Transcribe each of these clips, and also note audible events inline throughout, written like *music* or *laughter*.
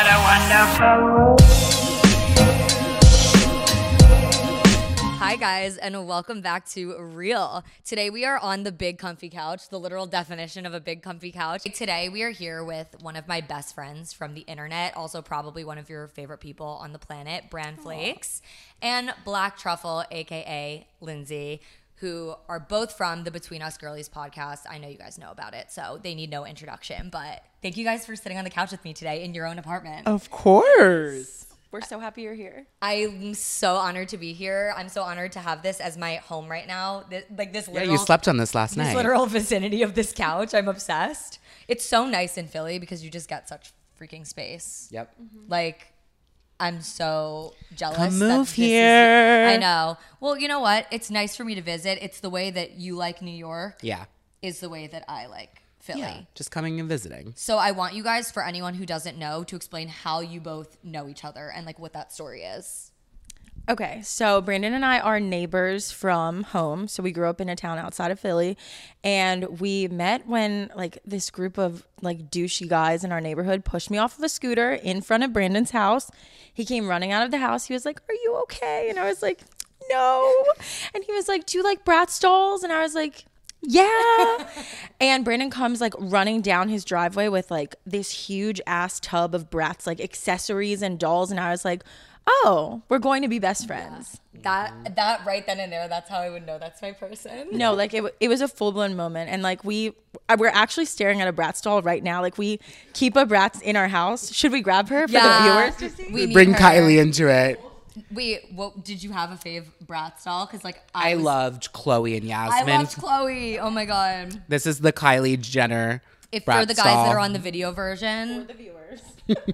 What a wonderful Hi, guys, and welcome back to Real. Today we are on the big comfy couch, the literal definition of a big comfy couch. Today we are here with one of my best friends from the internet, also probably one of your favorite people on the planet, Bran Flakes, and Black Truffle, aka Lindsay. Who are both from the Between Us Girlies podcast. I know you guys know about it, so they need no introduction. But thank you guys for sitting on the couch with me today in your own apartment. Of course. We're so happy you're here. I'm so honored to be here. I'm so honored to have this as my home right now. Th- like this Yeah, you slept on this last this night. literal vicinity of this couch. I'm obsessed. It's so nice in Philly because you just get such freaking space. Yep. Like, I'm so jealous. Come move this is- here. I know. Well, you know what? It's nice for me to visit. It's the way that you like New York Yeah. is the way that I like Philly. Yeah. Just coming and visiting. So I want you guys, for anyone who doesn't know, to explain how you both know each other and like what that story is. Okay, so Brandon and I are neighbors from home. So we grew up in a town outside of Philly, and we met when like this group of like douchey guys in our neighborhood pushed me off of a scooter in front of Brandon's house. He came running out of the house. He was like, "Are you okay?" And I was like, "No." And he was like, "Do you like Bratz dolls?" And I was like, yeah. *laughs* and Brandon comes like running down his driveway with like this huge ass tub of Bratz like accessories and dolls. And I was like, oh, we're going to be best friends. That that right then and there, that's how I would know that's my person. No, *laughs* like it, it was a full blown moment. And like we, uh, we're actually staring at a Bratz doll right now. Like we keep a Bratz in our house. Should we grab her for the viewers? We Bring her. Kylie into it. Wait, what did you have a fave Bratz doll? Because like I was- loved Chloe and Yasmin. I loved Chloe. Oh my god! this is the Kylie Jenner. If for Bratz the guys that are on the video version, The viewers.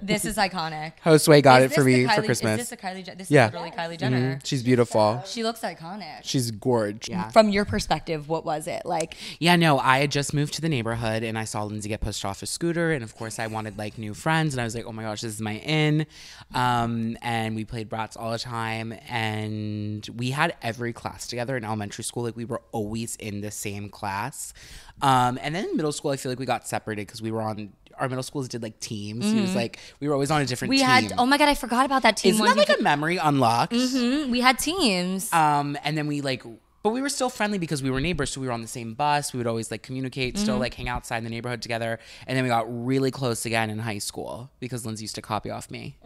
This is iconic. *laughs* Josue got Is it for this the me for Christmas. Is this a Kylie? Jen- This Yeah. is literally Kylie Jenner. She's beautiful. She looks iconic. She's gorge. Yeah. From your perspective, what was it like? Yeah, no, I had just moved to the neighborhood and I saw Lindsay get pushed off a scooter. And of course, I wanted like new friends. And I was like, oh my gosh, this is my in. Um, and we played Bratz all the time. And we had every class together in elementary school. Like, we were always in the same class. Um, and then in middle school, I feel like we got separated because we were on. Our middle schools did like teams. It was like we were always on a different Mm-hmm. We team. had. Oh my god, I forgot about that team. Isn't one. that like a memory unlocked? Mhm, we had teams. Um, and then we like, but we were still friendly because we were neighbors. So we were on the same bus. We would always like communicate, Mm-hmm. still like hang outside in the neighborhood together. And then we got really close again in high school because Lindsay used to copy off me.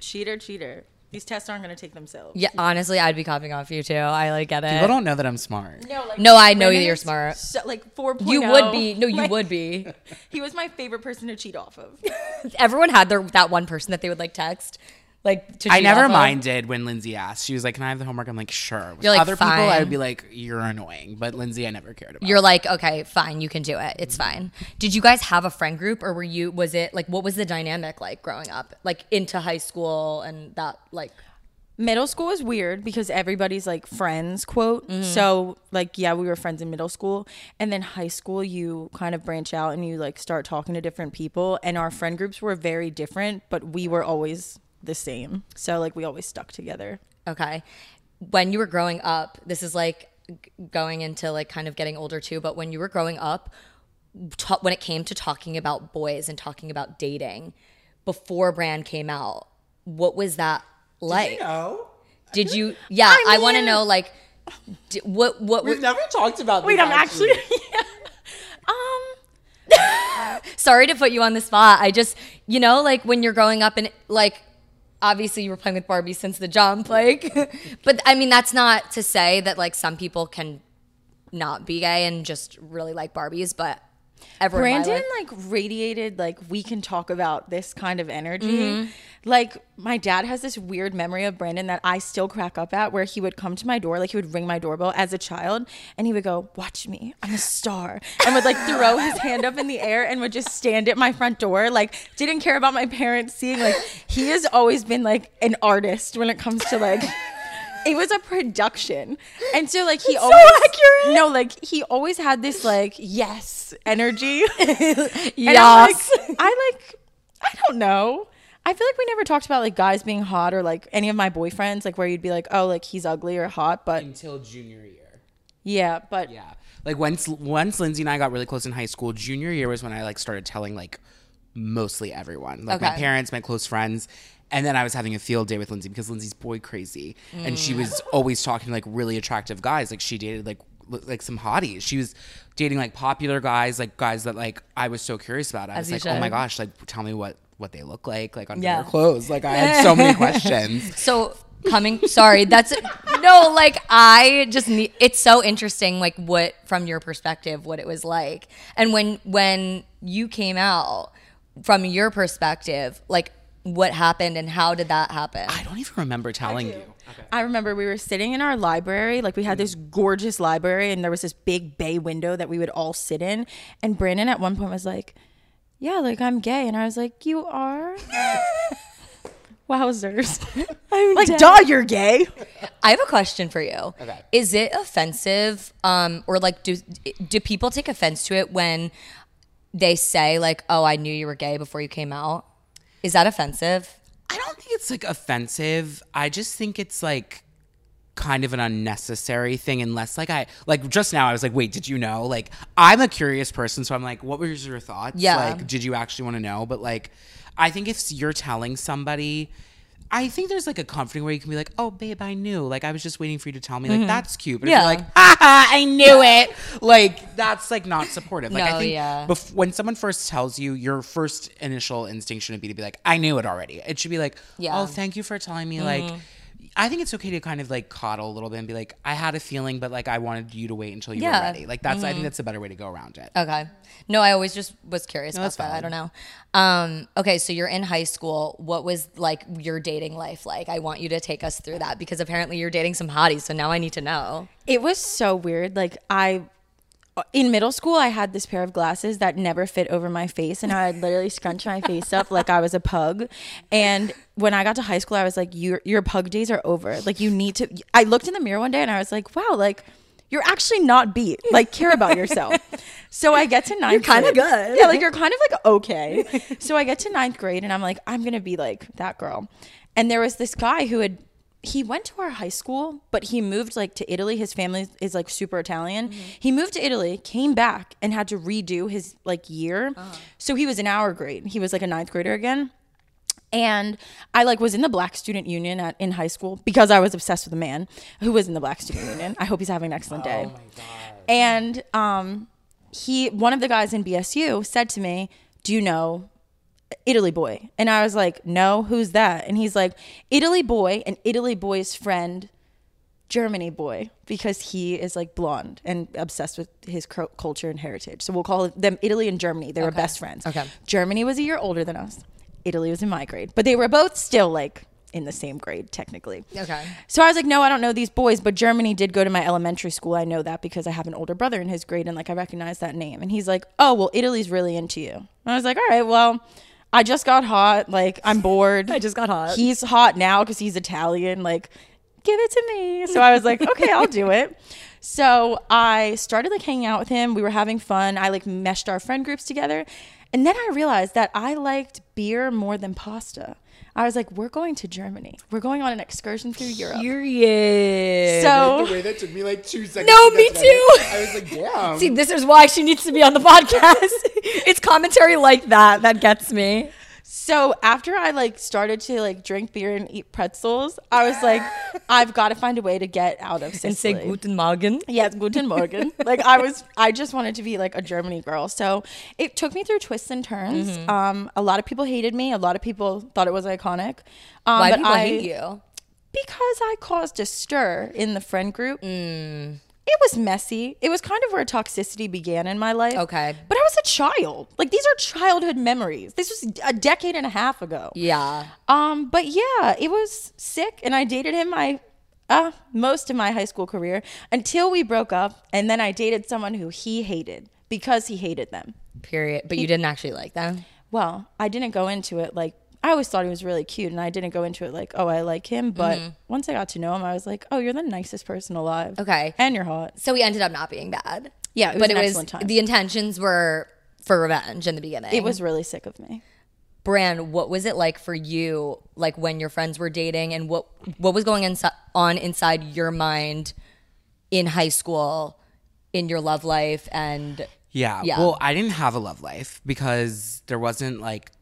cheater, cheater. These tests aren't going to take themselves. yeah, honestly, I'd be copying off you too. I like get it. People don't know that I'm smart. No, like No, I know Brandon you're is smart. So, like 4.0. You would be. No, you Like, would be. *laughs* He was my favorite person to cheat off of. *laughs* Everyone had their that one person that they would like text, like to. I never minded when Lindsay asked. She was like, "Can I have the homework?" I'm like, "Sure." With You're like, other people, I would be like, "You're annoying," but Lindsay, I never cared about. You're like, okay, fine, you can do it. It's fine. Did you guys have a friend group, or were you? Was it like what was the dynamic like growing up, like into high school and that like? middle school is weird because everybody's like friends quote mm-hmm. so like yeah we were friends in middle school and then high school you kind of branch out and you like start talking to different people and our friend groups were very different but we were always the same so like we always stuck together Okay. When you were growing up, this is like going into like kind of getting older too, but when you were growing up, ta- when it came to talking about boys and talking about dating before Bran came out, what was that like? No, Did you? Yeah, I, want to know like d- what what we've never talked about. wait this, i'm actually *laughs* *laughs* um *laughs* sorry to put you on the spot. I just, you know, like when you're growing up and like obviously you were playing with Barbie since the jump, *laughs* like but I mean that's not to say that like some people can not be gay and just really like Barbies, but I Brandon like- like radiated like we can talk about this kind of energy. Mm-hmm. Like my dad has this weird memory of Brandon that I still crack up at where he would come to my door, like he would ring my doorbell as a child and he would go, "Watch me. I'm a star." And would like throw his *laughs* hand up in the air and would just stand at my front door like didn't care about my parents seeing like he has always been like an artist when it comes to like it was a production. And so like he always accurate. No, like he always had this like yes energy. *laughs* And I'm Yes. like, I like I don't know. I feel like we never talked about like guys being hot or like any of my boyfriends, like where you'd be like, oh, like he's ugly or hot, but until junior year. yeah, but Yeah. Like once once Lindsay and I got really close in high school, junior year was when I like started telling like mostly everyone, like my parents, my close friends. And then I was having a field day with Lindsay because Lindsay's boy crazy, and she mm. was always talking to like really attractive guys. Like she dated like like some hotties. She was dating like popular guys, like guys that like I was so curious about. I As was like, oh my gosh, like tell me what what they look like, like under Yeah. their clothes. Like I had so many *laughs* questions. So coming sorry that's no like i just need it's so interesting like what from your perspective what it was like and when when you came out from your perspective like what happened and how did that happen I don't even remember telling you. I remember we were sitting in our library, like we had this gorgeous library, and there was this big bay window that we would all sit in. And Brandon at one point was like, "Yeah, like I'm gay," and I was like, "You are." *laughs* Wowzers! *laughs* I'm like, duh, you're gay. i have a question for you Okay. is it offensive um or like do do people take offense to it when they say like oh i knew you were gay before you came out is that offensive I don't think it's like offensive. I just think it's like kind of an unnecessary thing unless like I like just now I was like, wait, did you know? Like I'm a curious person, so I'm like, what was your thoughts? Yeah. Like, did you actually want to know? But like I think if you're telling somebody I think there's like a comforting where you can be like, "Oh, babe, I knew. Like, I was just waiting for you to tell me. Like, that's cute." But Mm-hmm. Yeah. if you're like, "Haha, I knew it," like that's like not supportive. Like, No, I think yeah. bef- when someone first tells you, your first initial instinct shouldn't be to be like, "I knew it already." It should be like, Yeah. Mm-hmm. "Oh, thank you for telling me." Like, I think it's okay to kind of like coddle a little bit and be like, "I had a feeling, but like I wanted you to wait until you Yeah. Mm-hmm. were ready." Like that's I think that's a better way to go around it. Okay. No, I always just was curious about that's that. I valid. don't know. Um, okay, so you're in high school. What was like your dating life like? I want you to take us through that because apparently you're dating some hotties, so now I need to know. It was so weird. Like I in middle school I had this pair of glasses that never fit over my face and I would literally scrunch my face up like I was a pug. And when I got to high school I was like your your pug days are over. Like you need to I looked in the mirror one day and I was like, "Wow, like you're actually not beat. Like care about yourself." so I get to ninth You're kinda good. Yeah, like you're kind of like okay. so I get to ninth grade and I'm like, I'm gonna be like that girl. And there was this guy who had he went to our high school, but he moved like to Italy. His family is like super Italian. He moved to Italy, came back, and had to redo his like year. So he was in our grade. He was like a ninth grader again. And I like was in the Black Student Union at in high school because I was obsessed with a man who was in the Black Student Union. I hope he's having an excellent day. And um, he, one of the guys in BSU, said to me, "Do you know Italy boy?" And I was like, "No, who's that?" And he's like, "Italy boy and Italy boy's friend, Germany boy, because he is like blonde and obsessed with his cro- culture and heritage. So we'll call them Italy and Germany. They were best friends. Okay. Germany was a year older than us. Italy was in my grade, but they were both still like in the same grade technically. Okay. So I was like, no, I don't know these boys, but Germany did go to my elementary school. I know that because I have an older brother in his grade and like I recognize that name. And he's like, oh, well, Italy's really into you. And I was like, all right, well, I just got hot. Like, I'm bored. *laughs* I just got hot. He's hot now because he's Italian. Like, give it to me. So I was like, *laughs* okay, I'll do it. So I started like hanging out with him. We were having fun. I like meshed our friend groups together. And then I realized that I liked beer more than pasta. I was like, we're going to Germany. We're going on an excursion through Europe. Period. So the way that took me like two seconds. No, me too. I was like, damn. See, this is why she needs to be on the *laughs* podcast. it's commentary like that that gets me. So after I like started to like drink beer and eat pretzels, I was like, *laughs* I've got to find a way to get out of Sicily. And say Guten Morgen. Yes, guten Morgen. *laughs* like I was, I just wanted to be like a Germany girl. So it took me through twists and turns. Mm-hmm. Um, a lot of people hated me. A lot of people thought it was iconic. Um, Why but people I, hate you? Because I caused a stir in the friend group. Mm. It was messy. It was kind of where toxicity began in my life. Okay. But I was a child. Like these are childhood memories. This was a decade and a half ago. Yeah. Um, but yeah, it was sick, and I dated him my uh most of my high school career until we broke up, and then I dated someone who he hated because he hated them. Period. But you didn't actually like them. Well, I didn't go into it like I always thought he was really cute, and I didn't go into it like, oh, I like him. But mm-hmm. once I got to know him, I was like, oh, you're the nicest person alive. Okay. and you're hot. So we ended up not being bad. Yeah, it was but an it was time. the intentions were for revenge in the beginning. It was really sick of me. Bran, what was it like for you, like when your friends were dating, and what what was going insi- on inside your mind in high school, in your love life, and Yeah. Yeah. Well, I didn't have a love life because there wasn't like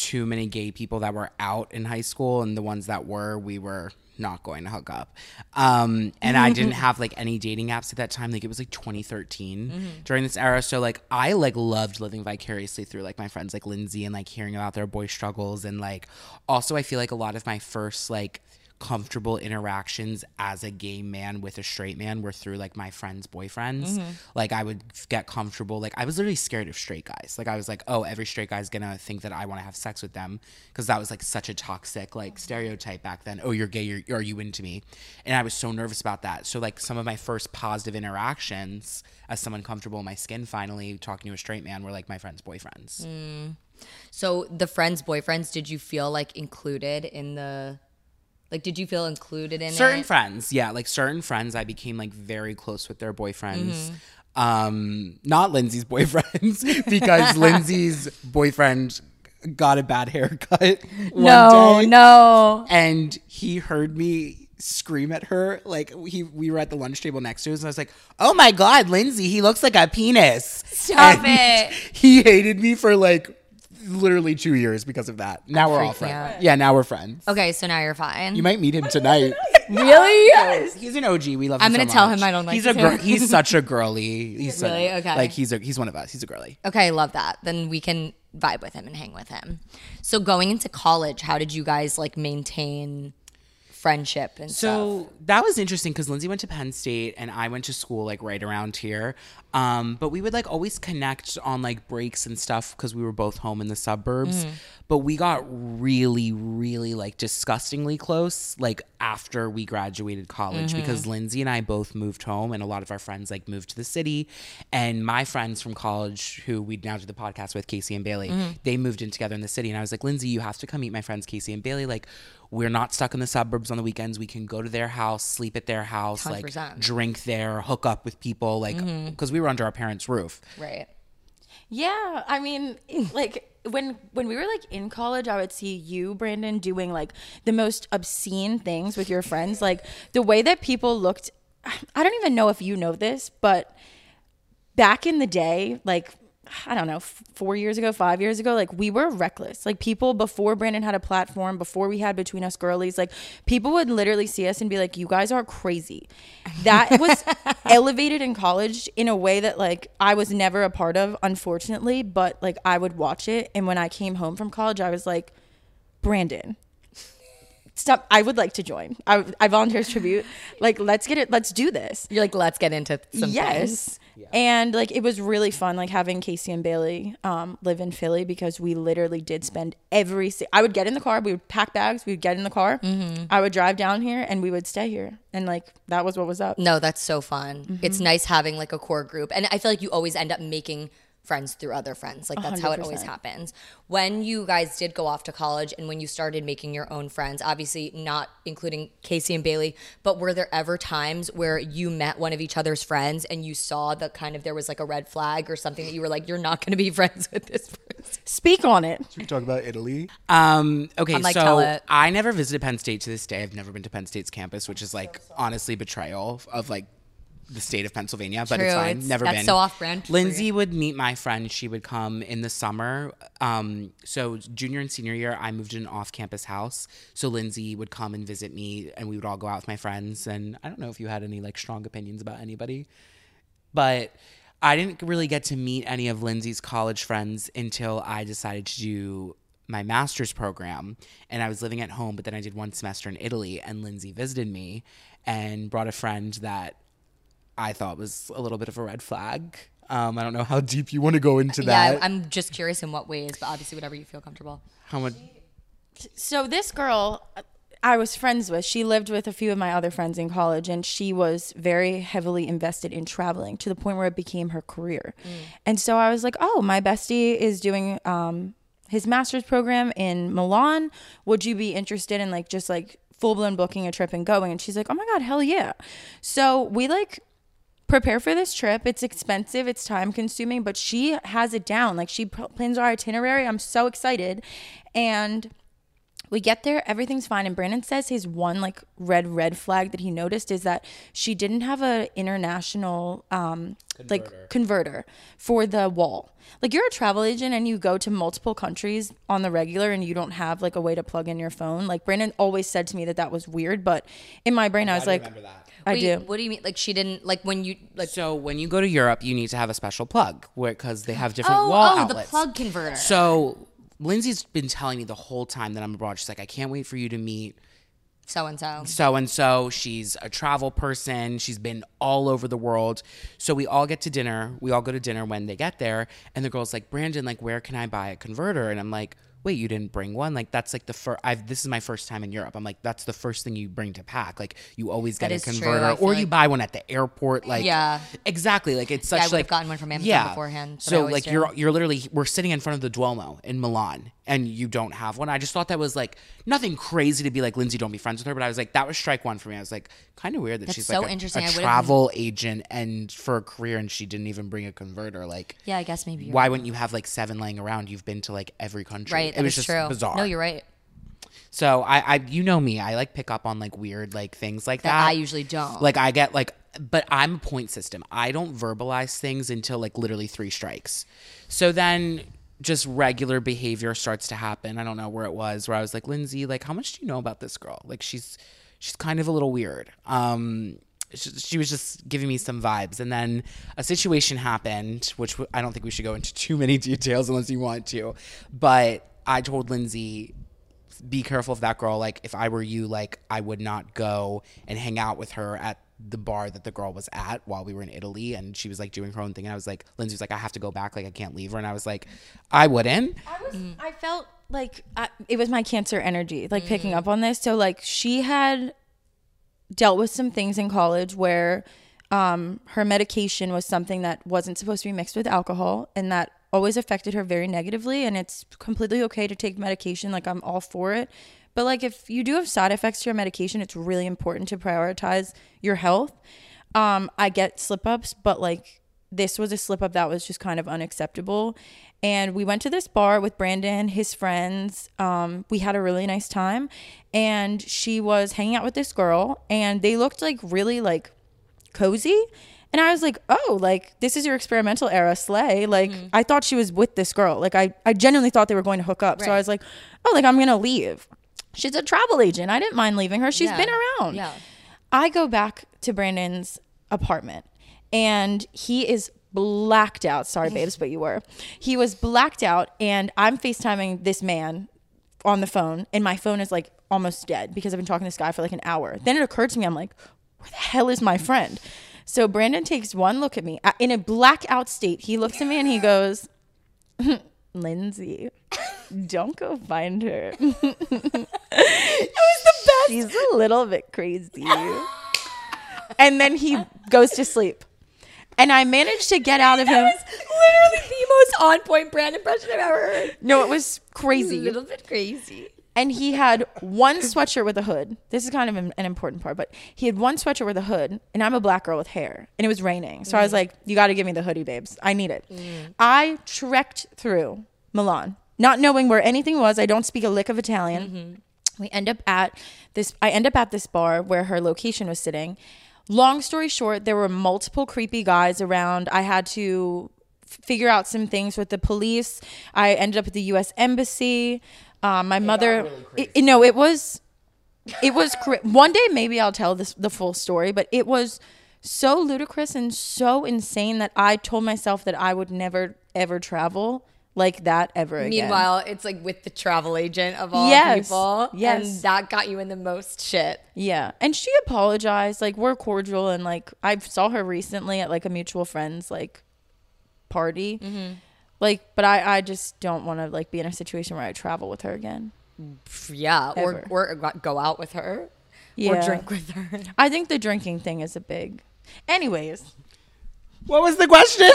too many gay people that were out in high school, and the ones that were, we were not going to hook up. Um, and I didn't *laughs* have like any dating apps at that time. Like it was like 2013 during this era. So like I like loved living vicariously through like my friends like Lindsay and like hearing about their boy struggles and like also I feel like a lot of my first like comfortable interactions as a gay man with a straight man were through like my friends' boyfriends. Mm-hmm. Like I would get comfortable. Like I was literally scared of straight guys. Like I was like, oh, every straight guy's gonna think that I want to have sex with them because that was like such a toxic like mm-hmm. stereotype back then. Oh, you're gay. You're, are you into me? And I was so nervous about that. So like some of my first positive interactions as someone comfortable in my skin, finally talking to a straight man, were like my friends' boyfriends. Mm. So the friends' boyfriends, did you feel like included in the like did you feel included in it? certain it? friends yeah like certain friends i became like very close with their boyfriends Mm-hmm. um not lindsay's *laughs* boyfriends because *laughs* lindsay's boyfriend got a bad haircut one No, day, no. and he heard me scream at her like he we were at the lunch table next to us and i was like oh my god lindsay he looks like a penis Stop And it. *laughs* he hated me for like literally two years because of that now we're all friends out. yeah now we're friends Okay, so now you're fine. you might meet him tonight really? Yes. He's an OG. We love. Him. I'm him gonna so tell much. him I don't like He's you a gir- too. he's such a *laughs* girly. He's so- Really? Okay. Like he's a he's one of us. He's a girly. Okay, I love that. Then we can vibe with him and hang with him. So going into college, how did you guys like maintain friendship and stuff? So that was interesting because Lindsay went to Penn State and I went to school like right around here. Um, but we would like always connect on like breaks and stuff because we were both home in the suburbs. Mm. But we got really, really like disgustingly close like after we graduated college mm-hmm. because Lindsay and I both moved home and a lot of our friends like moved to the city. And my friends from college who we now do the podcast with, Casey and Bailey, mm-hmm. they moved in together in the city. And I was like, Lindsay, you have to come meet my friends Casey and Bailey. Like, we're not stuck in the suburbs on the weekends. We can go to their house, sleep at their house, like 100%. drink there, hook up with people, like mm-hmm. because we were under our parents' roof. right. Yeah, I mean, *laughs* like when when we were like in college, I would see you, Brandon, doing like the most obscene things with your friends. Like the way that people looked. *sighs* I don't even know if you know this, but back in the day, like I don't know, f- four years ago, five years ago, like we were reckless. Like people before Brandon had a platform, before we had Between Us Girlies, like people would literally see us and be like, you guys are crazy. That was *laughs* elevated in college in a way that like I was never a part of, unfortunately, but like I would watch it. And when I came home from college, I was like, Brandon, stop. I would like to join. I, I volunteer as tribute. *laughs* Like, let's get it. Let's do this You're like, let's get into some yes things. and like it was really fun like having casey and bailey um, live in philly because we literally did spend every si- i would get in the car we would pack bags we would get in the car Mm-hmm. i would drive down here and we would stay here and like that was what was up No, that's so fun. Mm-hmm. It's nice having like a core group. And I feel like you always end up making friends through other friends. Like that's how it always happens. When you guys did go off to college and when you started making your own friends, obviously not including Casey and Bailey, but were there ever times where you met one of each other's friends and you saw that kind of there was like a red flag or something that you were like, you're not going to be *laughs* friends with this person? speak on it Should we talk about Italy? Um, okay, like, so. I never visited Penn State to this day. I've never been to Penn State's campus, which is like honestly betrayal of like the state of Pennsylvania, but it's fine. it's- never that's been. so off-brand for Lindsay would meet my friend. She would come in the summer. Um, so junior and senior year, I moved in an off-campus house. So Lindsay would come and visit me, and we would all go out with my friends. And I don't know if you had any like strong opinions about anybody, but I didn't really get to meet any of Lindsay's college friends until I decided to do my master's program. And I was living at home, but then I did one semester in Italy, and Lindsay visited me and brought a friend that I thought was a little bit of a red flag. Um, I don't know how deep you want to go into that. I- I'm just curious in what ways, but obviously whatever you feel comfortable. how much? so this girl I was friends with, she lived with a few of my other friends in college, and she was very heavily invested in traveling to the point where it became her career. And so I was like, oh, my bestie is doing um, his master's program in Milan. Would you be interested in like just like full blown booking a trip and going? And she's like, oh my God, hell yeah. So we like prepare for this trip. It's expensive, it's time consuming, but she has it down. Like she plans our itinerary. I'm so excited. And We get there, everything's fine. And Brandon says his one like red red flag that he noticed is that she didn't have an international um like converter for the wall. Like you're a travel agent and you go to multiple countries on the regular and you don't have like a way to plug in your phone. Like Brandon always said to me that that was weird, but in my brain I was like I Wait, do. What do you mean? Like she didn't like when you like So when you go to Europe, you need to have a special plug because they have different Oh, wall oh, the plug converter. So Lindsay's been telling me the whole time that I'm abroad. She's like, I can't wait for you to meet so and so. so and so. She's a travel person. She's been all over the world. So we all get to dinner. We all go to dinner when they get there. And the girl's like, Brandon, like, where can I buy a converter? And I'm like, wait, you didn't bring one? Like, that's like the first, I've, this is my first time in Europe. I'm like, that's the first thing you bring to pack. Like, you always get a converter or you like- buy one at the airport. Like, Yeah. exactly. Like, it's Yeah, I such like, gotten one from Amazon beforehand, So, like, do. you're, you're literally, we're sitting in front of the Duomo in Milan and you don't have one. I just thought that was like nothing crazy to be like, Lindsay, don't be friends with her. But I was like, that was strike one for me. I was like, kind of weird that That's she's so like a, interesting. a travel agent and for a career and she didn't even bring a converter. Like, Yeah, I guess maybe why wouldn't you have like seven laying around? You've been to like every country. right. It That was is just true. bizarre. No, you're right. So I, I, you know me, I like pick up on like weird like things like That that. I usually don't. Like I get like, but I'm a point system. I don't verbalize things until like literally three strikes. So then just regular behavior starts to happen. I don't know where it was where I was like, Lindsay, like how much do you know about this girl? Like she's she's kind of a little weird. Um she, she was just giving me some vibes and then a situation happened which I don't think we should go into too many *laughs* details unless you want to but i told lindsay be careful of that girl. Like, if I were you, like, I would not go and hang out with her at the bar that the girl was at while we were in Italy. And she was like doing her own thing. And I was like, Lindsay was like, I have to go back. Like, I can't leave her. And I was like, I wouldn't. I was. I felt like I, it was my cancer energy, like picking up on this. So like she had dealt with some things in college where um, her medication was something that wasn't supposed to be mixed with alcohol, and that always affected her very negatively. And it's completely okay to take medication; like I'm all for it. But like if you do have side effects to your medication, it's really important to prioritize your health. Um, I get slip ups, but like this was a slip up that was just kind of unacceptable. And we went to this bar with Brandon, his friends. Um, we had a really nice time, and she was hanging out with this girl, and they looked like really like cozy. And I was like, oh, like this is your experimental era slay. Like mm-hmm. I thought she was with this girl. Like I, I genuinely thought they were going to hook up. So I was like, oh, like I'm gonna leave. She's a travel agent. I didn't mind leaving her. She's Yeah. been around. Yeah. I go back to Brandon's apartment and he is blacked out. Sorry, *laughs* babes, but you were. He was blacked out and I'm FaceTiming this man on the phone and my phone is like almost dead because I've been talking to this guy for like an hour. Then it occurred to me, I'm like, where the hell is my friend? So Brandon takes one look at me in a blackout state. He looks at me and he goes, *laughs* Lindsay, don't go find her. *laughs* it was the best. She's a little bit crazy. *laughs* and then he goes to sleep. And I managed to get out of him. Literally the most on point Bran impression I've ever heard. No, it was crazy. A little bit crazy. And he had one sweatshirt with a hood. This is kind of an, an important part, but he had one sweatshirt with a hood, and I'm a black girl with hair, and it was raining. So I was mm. like, "You got to give me the hoodie, babes. I need it." Mm. I trekked through Milan, not knowing where anything was. I don't speak a lick of Italian. Mm-hmm. We end up at this. I end up at this bar where her location was sitting. Long story short, there were multiple creepy guys around. I had to f- figure out some things with the police. I ended up at the U.S. embassy. Um, my mother, it, it- no, it was, it was cra- one day maybe I'll tell this the full story, but it was so ludicrous and so insane that I told myself that I would never ever travel like that ever again. Meanwhile, it's like with the travel agent of all Yes. people. Yes. And that got you in the most shit. Yeah. And she apologized. Like we're cordial and like I saw her recently at like a mutual friends like party. Mm-hmm. Like but I I just don't want to like be in a situation where I travel with her again. Yeah. Or, Ever. or go out with her. Or drink with her. *laughs* I think the drinking thing is a big. Anyways, What was the question? *laughs* *laughs*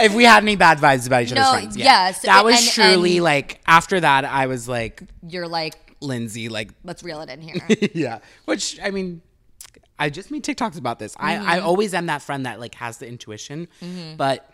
if we had any bad vibes about each other's No, friends. Yeah. yes, That was and- truly and- like, after that, I was like, You're like, Lindsay, like, let's reel it in here. yeah. Which I mean, I just made TikToks about this. I, Mm-hmm. I always am that friend that like has the intuition, but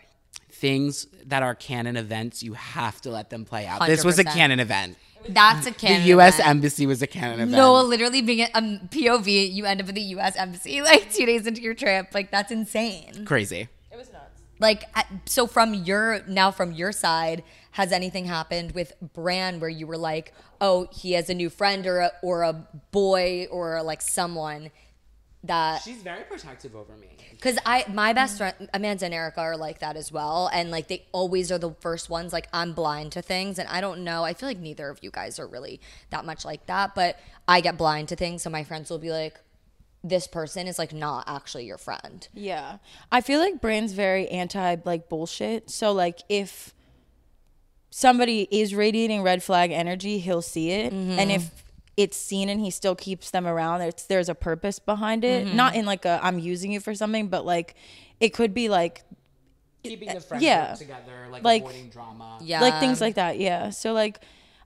things that are canon events, you have to let them play out. This was a 100%. canon event. That's a canon. The canon. U.S. event. embassy was a canon event. No, literally being a um, POV, you end up at the U.S. embassy *laughs* like two days into your trip. Like that's insane. crazy. It was nuts. Like at- so, from your now from your side, has anything happened with Bran where you were like, oh, he has a new friend or a, or a boy or like someone that She's very protective over me. Because I, my best friend, Amanda and Erica are like that as well, and like they always are the first ones. Like I'm blind to things, and I don't know. I feel like neither of you guys are really that much like that, but I get blind to things, so my friends will be like, "This person is like not actually your friend." Yeah. I feel like Bran's very anti like bullshit. So like if somebody is radiating red flag energy, he'll see it. And mm-hmm. if it's seen and he still keeps them around, it's there's a purpose behind it. Mm-hmm. Not in like a I'm using you for something, but like it could be like Keeping uh, the friendship yeah. together, like, Like- avoiding drama. Yeah, like things like that yeah so like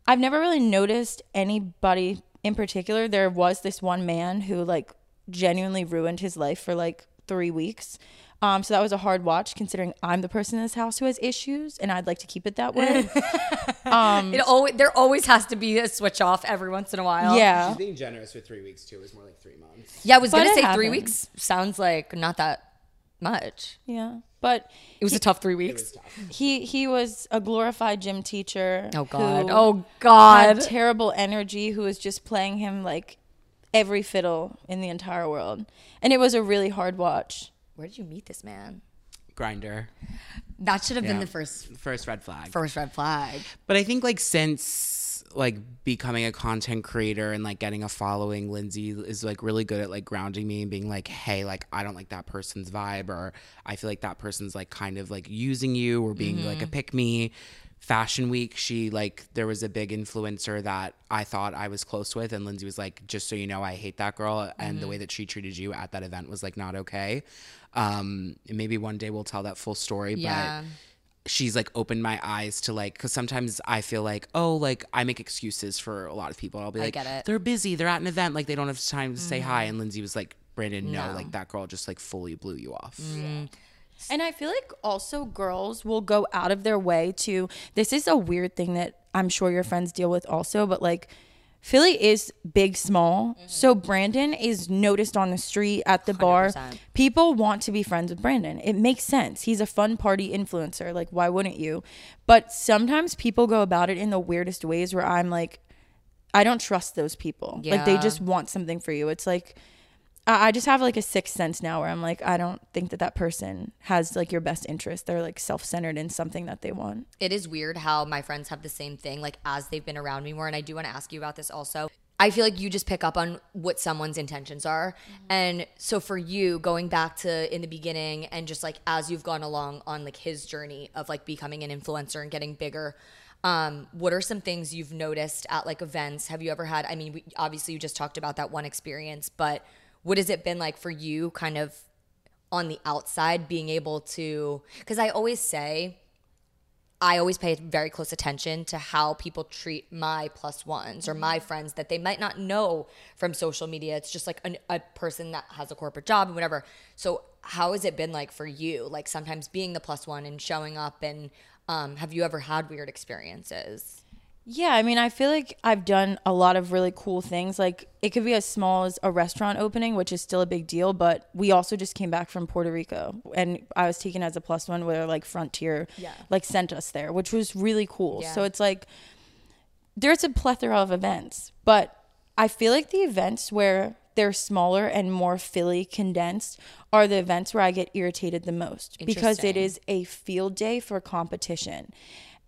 i've never really noticed anybody in particular there was this one man who like genuinely ruined his life for like three weeks um, so that was a hard watch considering i'm the person in this house who has issues and i'd like to keep it that way *laughs* It always there always has to be a switch off every once in a while. yeah being generous with three weeks too. It was more like three months. yeah. I was But gonna it say three happens. weeks sounds like not that much. yeah but It was a tough three weeks. he he was a glorified gym teacher Oh God. who Oh had God. terrible energy who was just playing him like every fiddle in the entire world and it was a really hard watch Where did you meet this man? Grindr. That should have been the first First red flag. first red flag. But I think like since like becoming a content creator and like getting a following, Lindsay is like really good at like grounding me and being like, hey, like I don't like that person's vibe or I feel like that person's like kind of like using you or being like a mm-hmm. pick me. Fashion week, she like there was a big influencer that I thought I was close with, and Lindsay was like, "Just so you know, I hate that girl, and the way that she treated you at that event was like not okay." Um, and maybe one day we'll tell that full story, Yeah. but she's like opened my eyes to like because sometimes I feel like oh like I make excuses for a lot of people. I'll be like they're busy, they're at an event, like they don't have time to say hi. And Lindsay was like Brandon, no, No. like that girl just like fully blew you off. And I feel like also girls will go out of their way to. This is a weird thing that I'm sure your friends deal with also, but like Philly is big, small. Mm-hmm. So Brandon is noticed on the street, at the bar. 100%. People want to be friends with Brandon. It makes sense. He's a fun party influencer. Like, why wouldn't you? But sometimes people go about it in the weirdest ways where I'm like, I don't trust those people. Like, they just want something for you. It's like, I I just have like a sixth sense now where I'm like, I don't think that that person has like your best interest. They're like self centered in something that they want. it is weird how my friends have the same thing like as they've been around me more and i do want to ask you about this also i feel like you just pick up on what someone's intentions are and so for you going back to in the beginning and just like as you've gone along on like his journey of like becoming an influencer and getting bigger um, what are some things you've noticed at like events have you ever had i mean we, obviously you just talked about that one experience but what has it been like for you kind of on the outside being able to because i always say I always pay very close attention to how people treat my plus ones or my friends that they might not know from social media. It's just like an, a person that has a corporate job and whatever. So, how has it been like for you? Like sometimes being the plus one and showing up, and um, have you ever had weird experiences? Yeah, I mean, I feel like I've done a lot of really cool things. Like it could be as small as a restaurant opening, which is still a big deal. But we also just came back from Puerto Rico, and I was taken as a plus one where like Frontier, Yeah. like sent us there, which was really cool. Yeah. So it's like there's a plethora of events, but I feel like the events where they're smaller and more Philly condensed are the events where I get irritated the most because it is a field day for competition.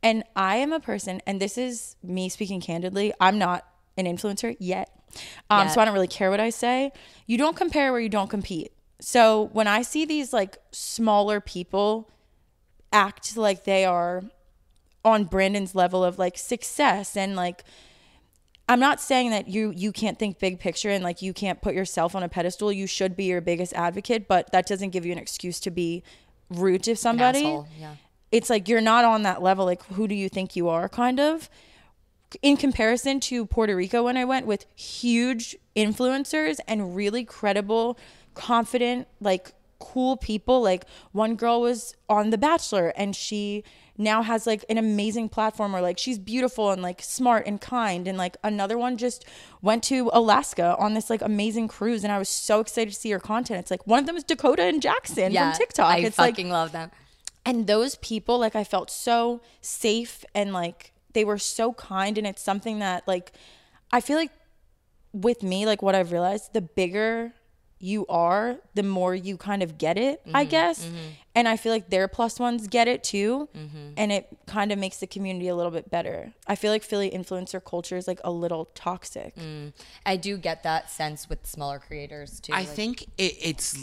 And I am a person, and this is me speaking candidly, I'm not an influencer yet. Um, Yet. So I don't really care what I say. You don't compare where you don't compete. So when I see these like smaller people act like they are on Brandon's level of like success and like I'm not saying that you you can't think big picture and like you can't put yourself on a pedestal. You should be your biggest advocate, but that doesn't give you an excuse to be rude to somebody. yeah. It's like you're not on that level. Like who do you think you are? Kind of. In comparison to Puerto Rico when I went with huge influencers and really credible, confident, like cool people. Like one girl was on The Bachelor and she now has like an amazing platform or like she's beautiful and like smart and kind and like another one just went to Alaska on this like amazing cruise and I was so excited to see her content. It's like one of them is Dakota and Jackson Yeah, from TikTok. I it's fucking like love them. And those people like I felt so safe and like they were so kind and it's something that like I feel like with me like what I've realized the bigger you are the more you kind of get it I Mm-hmm, guess and I feel like their plus ones get it too Mm-hmm. and it kind of makes the community a little bit better I feel like Philly influencer culture is like a little toxic Mm. I do get that sense with smaller creators too. I like- think it, it's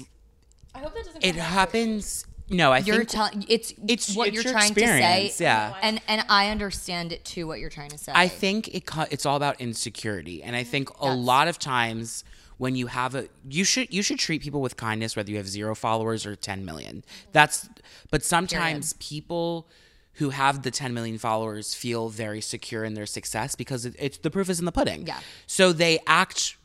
I hope that doesn't it happens. No, I you're think telling it's it's- what it's you're your trying to say. yeah. and and I understand it too. What you're trying to say. I think it it's all about insecurity, and I mm-hmm. think a lot of times when you have a you should you should treat people with kindness whether you have zero followers or 10 million. Mm-hmm. That's but sometimes people who have the 10 million followers feel very secure in their success because it, it's the proof is in the pudding. Yeah. So they act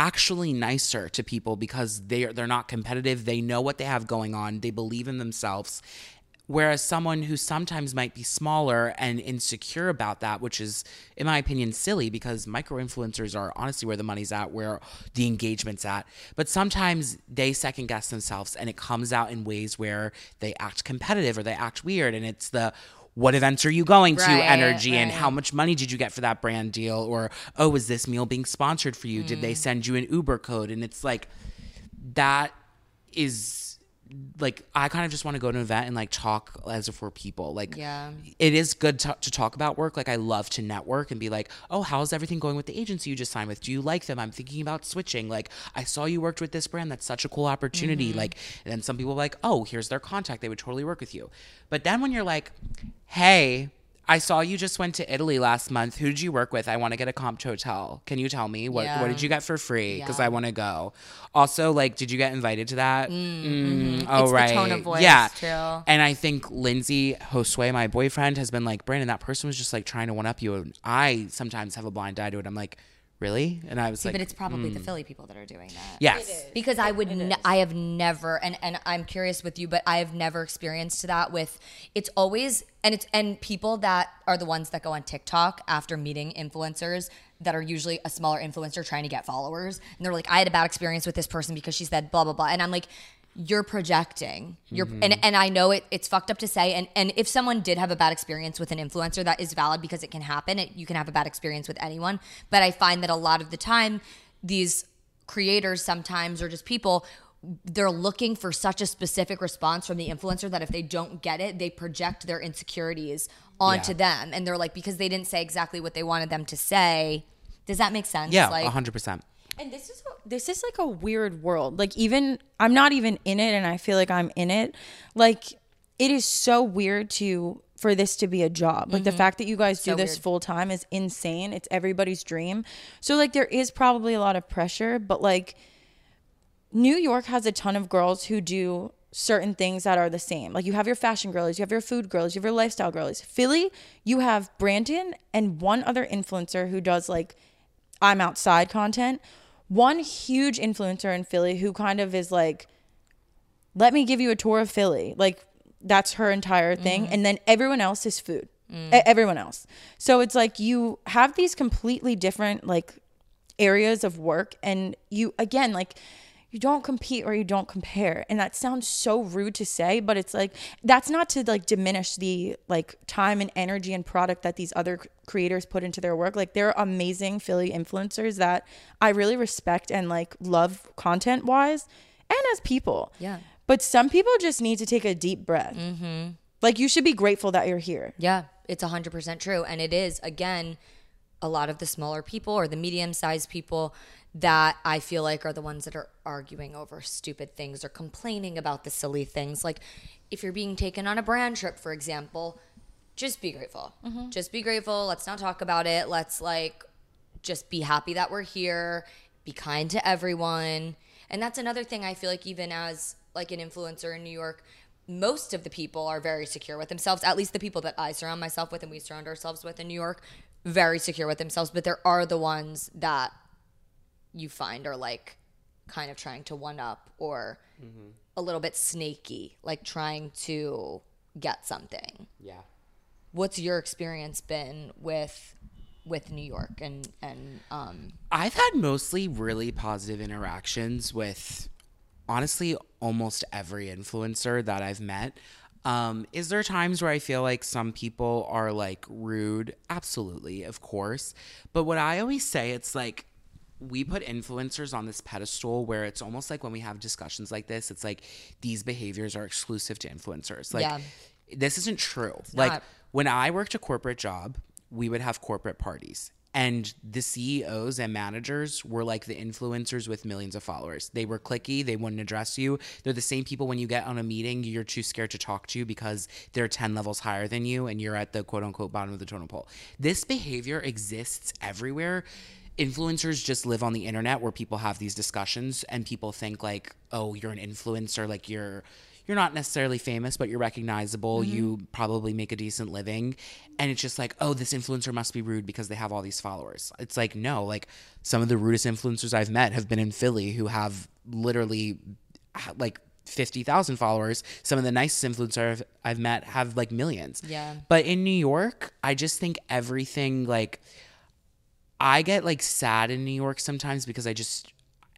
actually nicer to people because they are, they're not competitive. They know what they have going on. They believe in themselves. Whereas someone who sometimes might be smaller and insecure about that, which is, in my opinion, silly because micro influencers are honestly where the money's at, where the engagement's at. But sometimes they second guess themselves and it comes out in ways where they act competitive or they act weird. And it's the, what events are you going to Right, energy and how much money did you get for that brand deal? Or, oh, is this meal being sponsored for you? Mm. Did they send you an Uber code? And it's like, that is like I kind of just want to go to an event and like talk as if we're people. Like, Yeah. it is good to, to talk about work. Like, I love to network and be like, oh, how's everything going with the agency you just signed with? Do you like them? I'm thinking about switching. Like, I saw you worked with this brand. That's such a cool opportunity. Mm-hmm. Like, and then some people are like, oh, here's their contact. They would totally work with you. But then when you're like, hey, I saw you just went to Italy last month. Who did you work with? I want to get a comp hotel. Can you tell me what Yeah. what did you get for free? Because Yeah. I want to go. Also, like, did you get invited to that? Mm, Oh, It's right. tone of voice, yeah. too. And I think Lindsay Josue, my boyfriend, has been like, Brandon, that person was just like trying to one up you. And I sometimes have a blind eye to it. I'm like, really? And I was like, but it's probably the hmm. Philly people that are doing that. yes. because I would ne- I have never and and I'm curious with you but I have never experienced that with it's always and it's and people that are the ones that go on TikTok after meeting influencers that are usually a smaller influencer trying to get followers and they're like I had a bad experience with this person because she said blah blah blah and I'm like you're projecting. You're and, and i know it, it's fucked up to say and, and if someone did have a bad experience with an influencer that is valid because it can happen. It, you can have a bad experience with anyone. But i find that a lot of the time these creators sometimes or just people they're looking for such a specific response from the influencer that if they don't get it they project their insecurities onto Yeah. them. And they're like because they didn't say exactly what they wanted them to say. Does that make sense? Yeah, like 100%. And this is this is like a weird world. Like even I'm not even in it and I feel like I'm in it. Like it is so weird to for this to be a job. Like the mm-hmm. fact that you guys do So this full time is insane. It's everybody's dream. So like there is probably a lot of pressure, but like New York has a ton of girls who do certain things that are the same. Like you have your fashion girlies, you have your food girlies, you have your lifestyle girlies. Philly, you have Brandon and one other influencer who does like I'm outside content. One huge influencer in Philly who kind of is like, let me give you a tour of Philly. Like that's her entire thing. Mm-hmm. And then everyone else is food. Mm. E- everyone else. So it's like you have these completely different like areas of work and you again like you don't compete or you don't compare and that sounds so rude to say but it's like that's not to like diminish the like time and energy and product that these other creators put into their work like they're amazing philly influencers that i really respect and like love content wise and as people Yeah. but some people just need to take a deep breath mm-hmm. like you should be grateful that you're here Yeah, it's 100% true. And it is, again, a lot of the smaller people or the medium sized people that I feel like are the ones that are arguing over stupid things or complaining about the silly things. Like if you're being taken on a brand trip, for example, just be grateful. Mm-hmm. Just be grateful. Let's not talk about it. Let's like just be happy that we're here, be kind to everyone. And that's another thing I feel like even as like an influencer in New York, most of the people are very secure with themselves, at least the people that I surround myself with and we surround ourselves with in New York, very secure with themselves, but there are the ones that you find are like kind of trying to one up or a little bit snaky, like trying to get something. Yeah. what's your experience been with with New York and and um I've had mostly really positive interactions with honestly almost every influencer that I've met. Um, is there times where I feel like some people are like rude? Absolutely, of course. But what I always say, it's like we put influencers on this pedestal where it's almost like when we have discussions like this, it's like these behaviors are exclusive to influencers. Like Yeah. this isn't true. like not. when I worked a corporate job, we would have corporate parties. And the CEOs and managers were like the influencers with millions of followers. They were clicky, they wouldn't address you. They're the same people when you get on a meeting, you're too scared to talk to because they're 10 levels higher than you and you're at the quote unquote bottom of the totem pole. This behavior exists everywhere. Influencers just live on the internet where people have these discussions and people think like, "Oh, you're an influencer, like you're you're not necessarily famous, but you're recognizable. Mm-hmm. You probably make a decent living. And it's just like, oh, this influencer must be rude because they have all these followers. It's like, no, like some of the rudest influencers I've met have been in Philly who have literally like 50,000 followers. Some of the nicest influencers I've, I've met have like millions. Yeah. But in New York, I just think everything like, I get like sad in New York sometimes because I just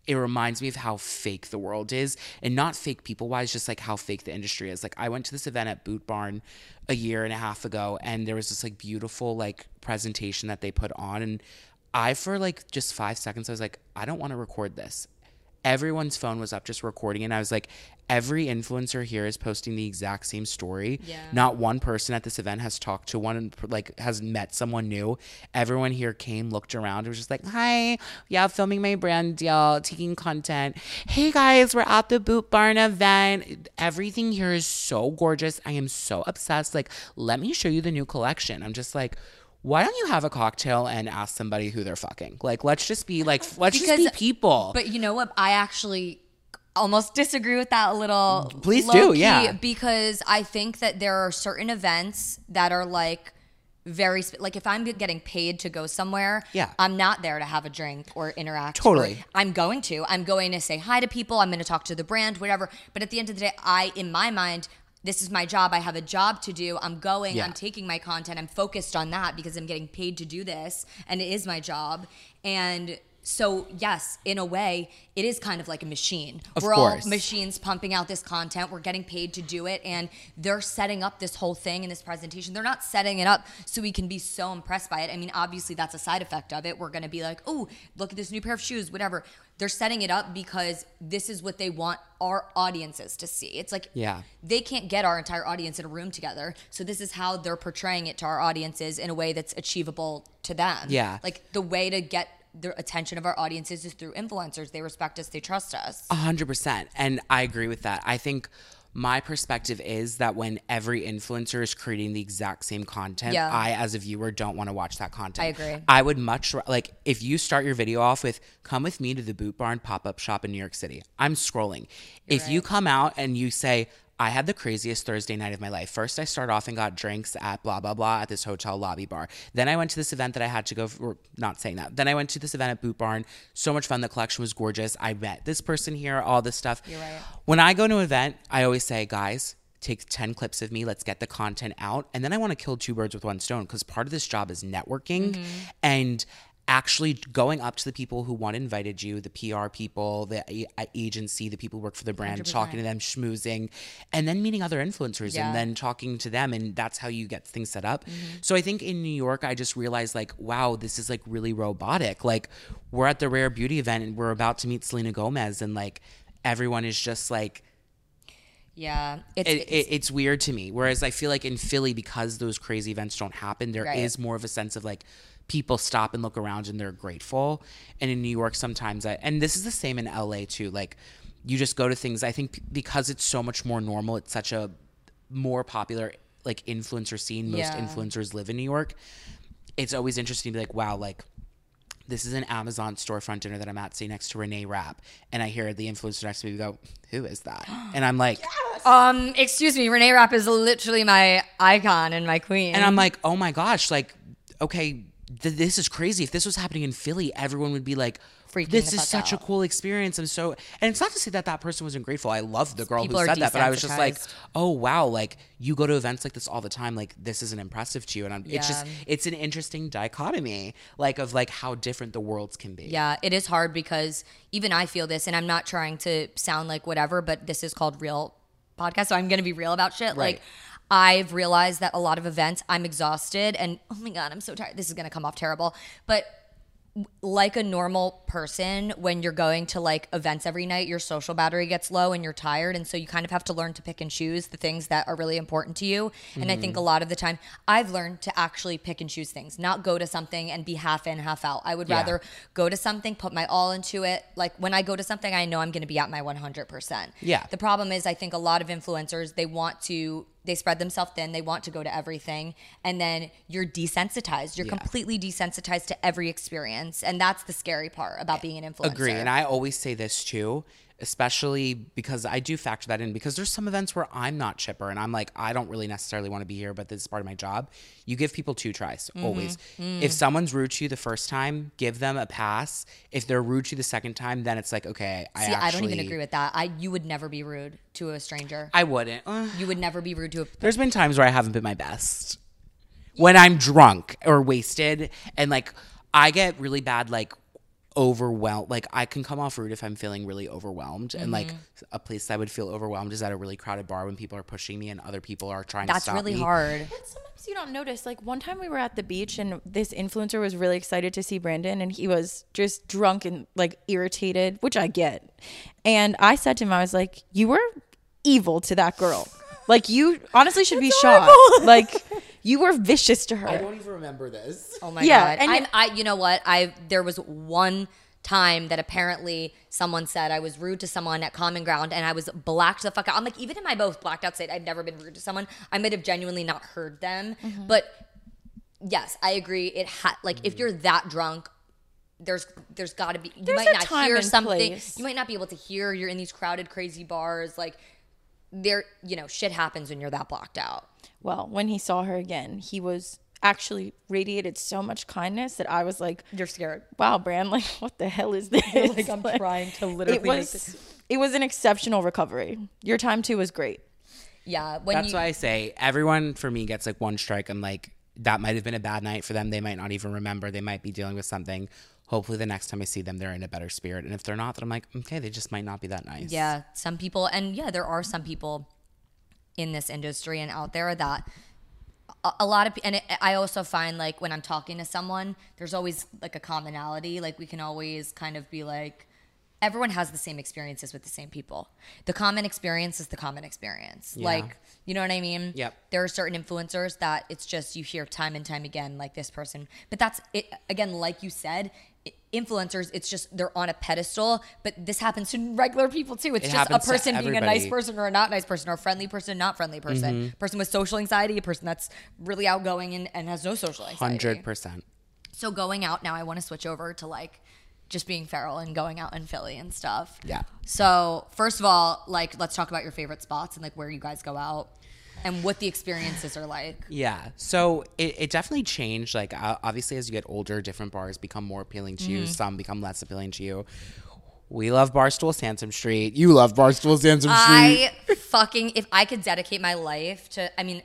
it reminds me of how fake the world is and not fake people wise just like how fake the industry is. Like i went to this event at boot barn a year and a half ago and there was this like beautiful like presentation that they put on and i for like just five seconds i was like i don't want to record this everyone's phone was up just recording and i was like every influencer here is posting the exact same story. Yeah. not one person at this event has talked to one like has met someone new. Everyone here came looked around and was just like hi yeah filming my brand deal taking content. Hey guys we're at the boot barn event. Everything here is so gorgeous. I am so obsessed. Like let me show you the new collection. I'm just like why don't you have a cocktail and ask somebody who they're fucking? Like, let's just be like, let's just be people. But you know what? I actually almost disagree with that a little. Please do, yeah. Because I think that there are certain events that are like very sp- like if I'm getting paid to go somewhere, Yeah. I'm not there to have a drink or interact. or- Totally. I'm going to. I'm going to say hi to people. I'm going to talk to the brand, whatever. But at the end of the day, I in my mind. This is my job. I have a job to do. I'm going. Yeah. I'm taking my content. I'm focused on that because I'm getting paid to do this and it is my job. And so, yes, in a way, it is kind of like a machine. Of We're course. all machines pumping out this content. We're getting paid to do it. And they're setting up this whole thing in this presentation. They're not setting it up so we can be so impressed by it. I mean, obviously, that's a side effect of it. We're going to be like, oh, look at this new pair of shoes, whatever. They're setting it up because this is what they want our audiences to see. It's like, Yeah. they can't get our entire audience in a room together. So this is how they're portraying it to our audiences in a way that's achievable to them. Yeah. Like the way to get the attention of our audiences is through influencers. They respect us, they trust us. A hundred percent. And I agree with that. I think my perspective is that when every influencer is creating the exact same content, Yeah. I, as a viewer, don't want to watch that content. I agree. I would much like if you start your video off with "Come with me to the Boot Barn pop up shop in New York City." I'm scrolling. if you come out and you say. I had the craziest Thursday night of my life. First, I started off and got drinks at blah blah blah at this hotel lobby bar. Then I went to this event that I had to go. For, not saying that. Then I went to this event at Boot Barn. So much fun. The collection was gorgeous. I met this person here. All this stuff. You're right. When I go to an event, I always say, guys, take 10 clips of me. Let's get the content out. And then I want to kill two birds with one stone because part of this job is networking Mm-hmm. and actually going up to the people who want invited you, the PR people, the a- agency, the people who work for the brand, talking to them, schmoozing, and then meeting other influencers Yeah. and then talking to them. And that's how you get things set up. Mm-hmm. So I think in New York, I just realized like, wow, this is like really robotic. Like we're at the Rare Beauty event and we're about to meet Selena Gomez and like everyone is just like, Yeah. It's, it, it's it's weird to me. Whereas I feel like in Philly, because those crazy events don't happen, there is Right. more of a sense of like people stop and look around and they're grateful. And in New York, sometimes I, and this is the same in LA too. Like you just go to things, I think because it's so much more normal, it's such a more popular like influencer scene. Most Yeah. influencers live in New York. It's always interesting to be like, wow, like this is an Amazon storefront dinner that I'm at, say next to Renee Rapp, and I hear the influencer next to me go, "Who is that?" *gasps* And I'm like, um, excuse me, Renee Rapp is literally my icon and my queen. And I'm like, oh my gosh, like, okay, th- this is crazy. If this was happening in Philly, everyone would be like, Freaking this is such a cool experience. I'm so, and it's not to say that that person wasn't grateful. I love the girl People who said that, but I was just like, oh wow, like you go to events like this all the time. Like this isn't impressive to you, and I'm, it's just, it's an interesting dichotomy, like of like how different the worlds can be. Yeah, it is hard because even I feel this, and I'm not trying to sound like whatever, but this is called real podcast, so I'm gonna be real about shit. Right. Like, I've realized that a lot of events, I'm exhausted, and oh my god, I'm so tired. This is gonna come off terrible, but like a normal person when you're going to like events every night your social battery gets low and you're tired. And so you kind of have to learn to pick and choose the things that are really important to you. And i think a mm-hmm. lot of the time i've learned to actually pick and choose things not go to something and be half in half out. I would Yeah. rather go to something put my all into it. Like when i go to something i know i'm going to be at my 100% Yeah. the problem is i think a lot of influencers they want to they spread themselves thin they want to go to everything and then you're desensitized you're Yeah. completely desensitized to every experience and that's the scary part about being an influencer Agree. And I always say this too, especially because I do factor that in because there's some events where I'm not chipper and I'm like, I don't really necessarily want to be here, but this is part of my job. You give people two tries, Mm-hmm. always. Mm. If someone's rude to you the first time, give them a pass. If they're rude to you the second time, then it's like, okay, I See, actually. I don't even agree with that. I you would never be rude to a stranger. I wouldn't. Uh, you would never be rude to a there's been times where I haven't been my best. When I'm drunk or wasted and like I get really bad like overwhelmed like I can come off rude if I'm feeling really overwhelmed and like Mm-hmm. a place I would feel overwhelmed is at a really crowded bar when people are pushing me and other people are trying to That's really me. hard. But sometimes you don't notice. Like one time we were at the beach and this influencer was really excited to see Brandon and he was just drunk and like irritated, which I get. And I said to him, I was like, You were evil to that girl. Like you honestly should be shot. Like you were vicious to her. I don't even remember this. Oh my Yeah, god! and I'm, it- I, you know what? I there was one time that apparently someone said I was rude to someone at Common Ground, and I was blacked the fuck out. I'm like, even in my both blacked out state, I've never been rude to someone. I might have genuinely not heard them, Mm-hmm. but yes, I agree. It had like if you're that drunk. There's there's got to be you There's might a not time hear and something place. you might not be able to hear you're in these crowded crazy bars like there you know shit happens when you're that blocked out Well, when he saw her again, he was actually radiated so much kindness that I was like, you're scared "Wow, Bran, like *laughs* what the hell is this?" *laughs* like, I'm trying to literally It was it was an exceptional recovery. Your time too was great. yeah when That's you why I say everyone for me gets like one strike. I'm like, that might have been a bad night for them. They might not even remember. They might be dealing with something. Hopefully, the next time I see them, they're in a better spirit. And if they're not, then I'm like, okay, they just might not be that nice. Yeah, some people, and yeah, there are some people in this industry and out there that a, lot of, and it, I also find like when I'm talking to someone, there's always like a commonality. Like we can always kind of be like, everyone has the same experiences with the same people. The common experience is the common experience. Yeah. Like, you know what I mean? Yep. There are certain influencers that it's just you hear time and time again, like this person. But that's it. Again, like you said, influencers, it's just they're on a pedestal. But this happens to regular people too. It's It just a person being a nice person or a not nice person, or a friendly person, not friendly person, Mm-hmm. person with social anxiety, a person that's really outgoing and, and has no social anxiety. Hundred percent. So going out now, I want to switch over to like just being feral and going out in Philly and stuff. Yeah. So first of all, like let's talk about your favorite spots and like where you guys go out and what the experiences are like. Yeah. So it, it definitely changed. Like, uh, obviously, as you get older, different bars become more appealing to Mm-hmm. you, some become less appealing to you. We love Barstool Sansom Street. You love Barstool Sansom Street. I fucking if I could dedicate my life to I mean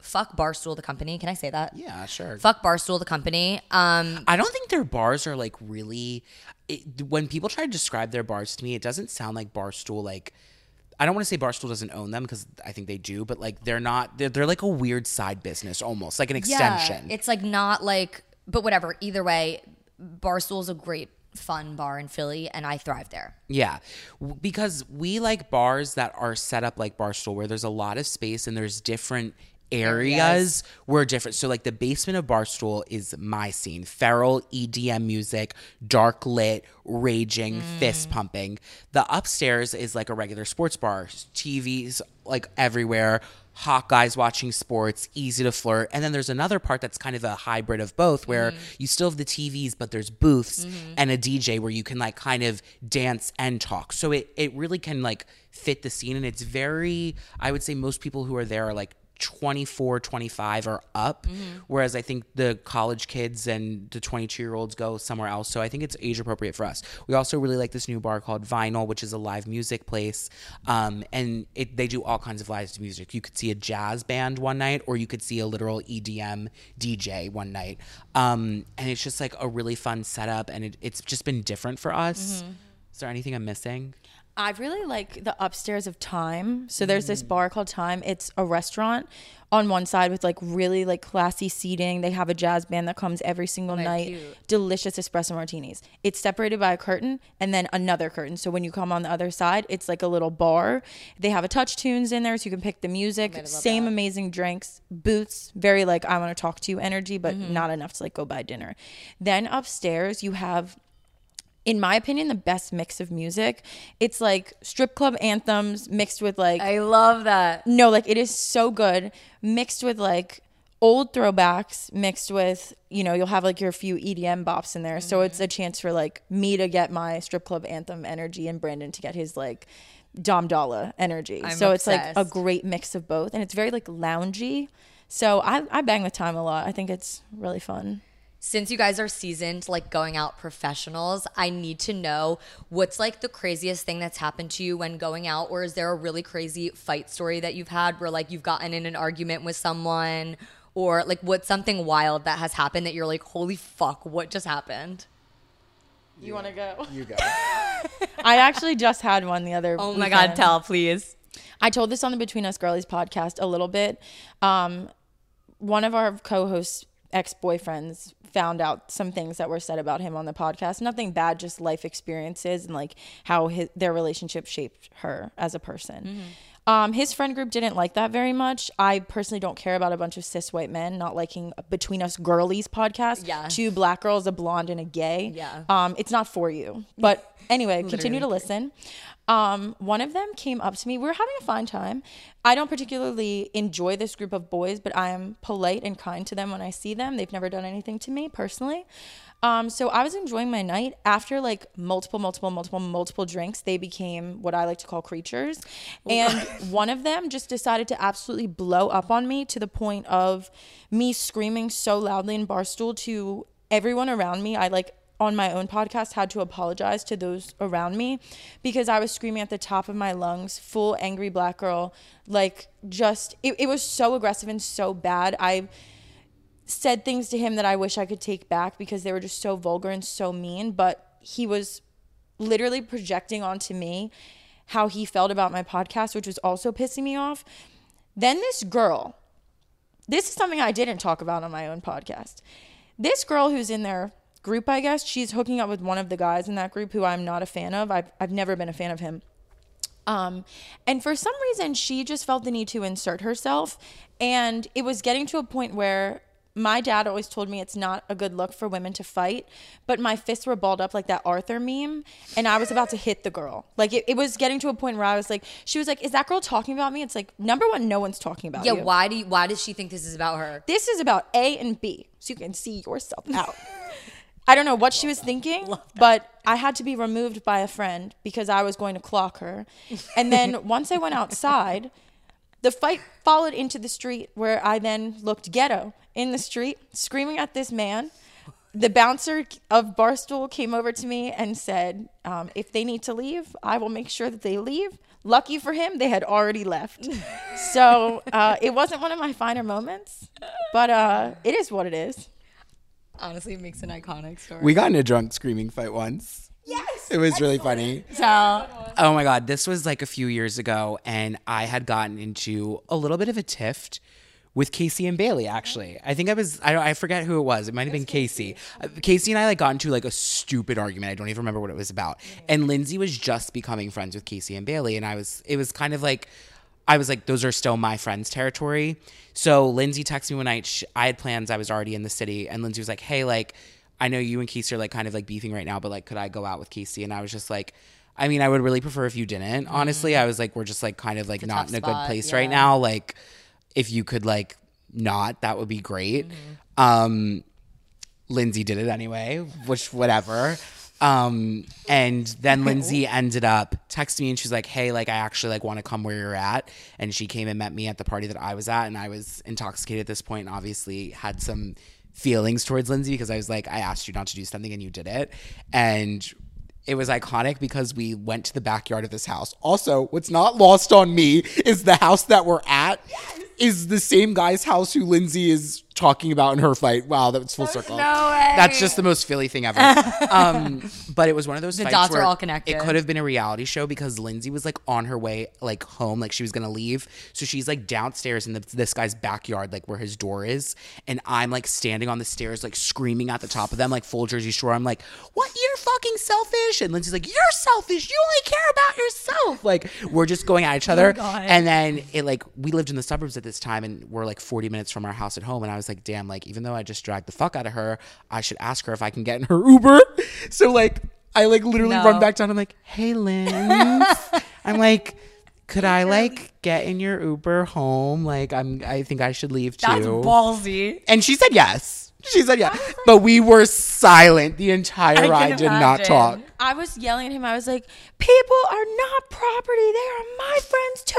fuck Barstool the company. Can I say that? yeah, sure. Fuck Barstool the company. Um I don't think their bars are like really. It, when people try to describe their bars to me, it doesn't sound like Barstool. Like, I don't want to say Barstool doesn't own them because I think they do, but like they're not. They're, they're like a weird side business, almost like an extension. Yeah, it's like not like, but whatever. Either way, Barstool's a great fun bar in Philly, and I thrive there. Yeah, because we like bars that are set up like Barstool, where there's a lot of space and there's different areas, Areas. where different. So like the basement of Barstool is my scene: feral EDM music, dark lit, raging, hmm. fist pumping. The upstairs is like a regular sports bar, TVs like everywhere. Hot guys watching sports, easy to flirt. And then there's another part that's kind of a hybrid of both where hmm. you still have the TVs, but there's booths mm-hmm. and a DJ where you can like kind of dance and talk. So it, it really can like fit the scene. And it's very, I would say most people who are there are like 24, 25 or up. Whereas I think the college kids and the 22 year olds go somewhere else. So I think it's age appropriate for us. We also really like this new bar called Vinyl, which is a live music place. Um, and it, they do all kinds of live music. You could see a jazz band one night, or you could see a literal EDM DJ one night. Um, and it's just like a really fun setup. And it, it's just been different for us. Is there anything I'm missing? I really like the upstairs of Time. So there's this bar called Time. It's a restaurant on one side with like really like classy seating. They have a jazz band that comes every single night. cute. Delicious espresso martinis. It's separated by a curtain and then another curtain. So when you come on the other side, it's like a little bar. They have a touch tunes in there so you can pick the music. Same that. amazing drinks, boots, very like I want to talk to you energy, but Mm-hmm. not enough to like go buy dinner. Then upstairs you have in my opinion, the best mix of music. It's like strip club anthems mixed with like I love that. no, like it is so good mixed with like old throwbacks mixed with you know you'll have like your few EDM bops in there. So it's mm-hmm. a chance for like me to get my strip club anthem energy and Brandon to get his like Dom Dolla energy. I'm so it's like a great mix of both and it's very like loungy. So I I bang with time a lot. I think it's really fun. Since you guys are seasoned, like going out professionals, I need to know what's like the craziest thing that's happened to you when going out, or is there a really crazy fight story that you've had where like you've gotten in an argument with someone, or like what's something wild that has happened that you're like, holy fuck, what just happened? You want to go? You go. *laughs* I actually just had one the other. Oh my god, tell please. I told this on the Between Us Girlies podcast a little bit. Um, one of our co-hosts' ex-boyfriends found out some things that were said about him on the podcast. Nothing bad, just life experiences and like how his, their relationship shaped her as a person. Mm-hmm. Um, his friend group didn't like that very much. I personally don't care about a bunch of cis white men not liking Between Us Girlies podcast. Yeah. Two black girls, a blonde and a gay. Yeah. Um, it's not for you. But anyway, *laughs* continue to listen. Um, one of them came up to me. We were having a fine time. I don't particularly enjoy this group of boys, but I am polite and kind to them when I see them. They've never done anything to me personally. Um, so I was enjoying my night. After like multiple, multiple, multiple, multiple drinks, they became what I like to call creatures. And *laughs* one of them just decided to absolutely blow up on me to the point of me screaming so loudly in Barstool to everyone around me. I like on my own podcast had to apologize to those around me because I was screaming at the top of my lungs, full angry black girl. Like, just, it, it was so aggressive and so bad. I said things to him that I wish I could take back because they were just so vulgar and so mean. But he was literally projecting onto me how he felt about my podcast, which was also pissing me off. Then this girl, this is something I didn't talk about on my own podcast. This girl who's in their group, I guess, she's hooking up with one of the guys in that group who I'm not a fan of. I've, I've never been a fan of him. Um, and for some reason, she just felt the need to insert herself. And it was getting to a point where my dad always told me it's not a good look for women to fight, but my fists were balled up like that Arthur meme. And I was about to hit the girl. Like it, it was getting to a point where I was like, she was like, is that girl talking about me? It's like, number one, no one's talking about Yeah, you. Yeah, why do you, why does she think this is about her? This is about A and B, so you can see yourself out. I don't know what she was thinking, but I had to be removed by a friend because I was going to clock her. And then once I went outside, the fight followed into the street where I then looked ghetto in the street, screaming at this man. The bouncer of Barstool came over to me and said, um, if they need to leave, I will make sure that they leave. Lucky for him, they had already left. *laughs* so uh, it wasn't one of my finer moments, but uh, it is what it is. Honestly, it makes an iconic story. We got in a drunk screaming fight once. Yes. It was really funny. So, Oh my God. This was like a few years ago, and I had gotten into a little bit of a tiff with Casey and Bailey, actually. I think I was, I, I forget who it was. It might have been Casey. Uh, Casey and I like got into like a stupid argument. I don't even remember what it was about. And Lindsay was just becoming friends with Casey and Bailey. And I was, it was kind of like, I was like, those are still my friends' territory. So Lindsay texted me one night. Sh I had plans. I was already in the city, and Lindsay was like, "Hey, like, I know you and Casey are like kind of like beefing right now, but like, could I go out with Casey?" And I was just like, "I mean, I would really prefer if you didn't." Honestly, I was like, "We're just like kind of like not in a spot, good place yeah. right now. Like, if you could like not, that would be great." Um, Lindsay did it anyway, which whatever. Um, and then *laughs* Lindsay ended up texting me and she's like, Hey, like I actually like want to come where you're at. And she came and met me at the party that I was at, and I was intoxicated at this point and obviously had some feelings towards Lindsay because I was like, I asked you not to do something and you did it. And it was iconic because we went to the backyard of this house. Also, what's not lost on me is the house that we're at is the same guy's house who Lindsay is talking about in her fight. Wow, that's full circle. no way. That's just the most Philly thing ever. *laughs* um, but it was one of those The fights dots are where all connected. It could have been a reality show because Lindsay was like on her way like home, like she was gonna leave. So she's like downstairs in the, this guy's backyard, like where his door is, and I'm like standing on the stairs, like screaming at the top of them, like full Jersey Shore. I'm like, "What? You're fucking selfish!" And Lindsay's like, "You're selfish. You only care about yourself." Like we're just going at each other, God. and then it like we lived in the suburbs at this time, and we're like 40 minutes from our house at home, and I was like, "Damn!" Like even though I just dragged the fuck out of her, I should ask her if I can get in her *laughs* Uber. So like I like literally No. run back down. I'm like, "Hey, Lynn," *laughs* I'm like. Could I like get in your Uber home? Like I'm I think I should leave too. That's ballsy. And she said yes. She said yes. But we were silent the entire ride, did not talk. I was yelling at him. I was like, "People are not property. They are my friends too.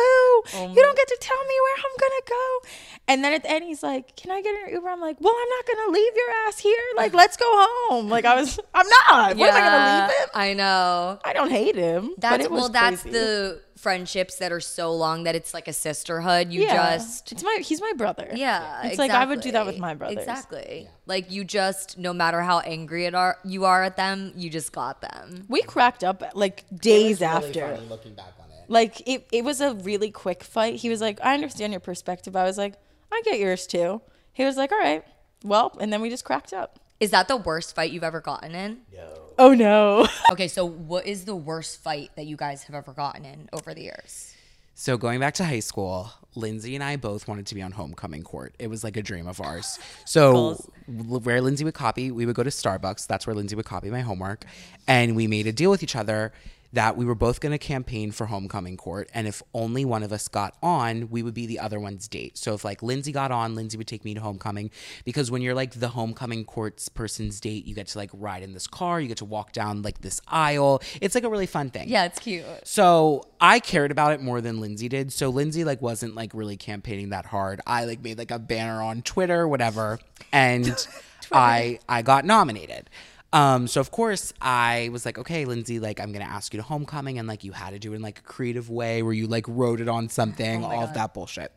you um. don't get to tell me where I'm gonna go." And then at the end, he's like, "Can I get an Uber?" I'm like, "Well, I'm not gonna leave your ass here. Like, let's go home." Like, I was, I'm not. What am I gonna leave him? I know. I don't hate him. but That's it was well, that's crazy. the friendships that are so long that it's like a sisterhood. You yeah. just it's my he's my brother. Yeah, It's like I would do that with my brothers. Exactly. Like you just, no matter how angry it are you are at them, you just got them. We cracked up like days after. looking back on it. Like it, it was a really quick fight. He was like, I understand your perspective. I was like, I get yours too. He was like, All right, well, and then we just cracked up. Is that the worst fight you've ever gotten in? No. Oh no. *laughs* Okay, so what is the worst fight that you guys have ever gotten in over the years? So going back to high school, Lindsay and I both wanted to be on homecoming court. It was like a dream of ours. So where Lindsay would copy, we would go to Starbucks. That's where Lindsay would copy my homework, and we made a deal with each other that we were both going to campaign for homecoming court and if only one of us got on we would be the other one's date so if like lindsay got on lindsay would take me to homecoming because when you're like the homecoming court's person's date you get to like ride in this car you get to walk down like this aisle it's like a really fun thing Yeah, it's cute. so I cared about it more than Lindsay did. So Lindsay like wasn't like really campaigning that hard. I like made like a banner on Twitter, whatever, and *laughs* I I got nominated. Um, so of course I was like, okay, Lindsay, like I'm gonna ask you to homecoming, and like you had to do it in like a creative way where you like wrote it on something, all of that bullshit.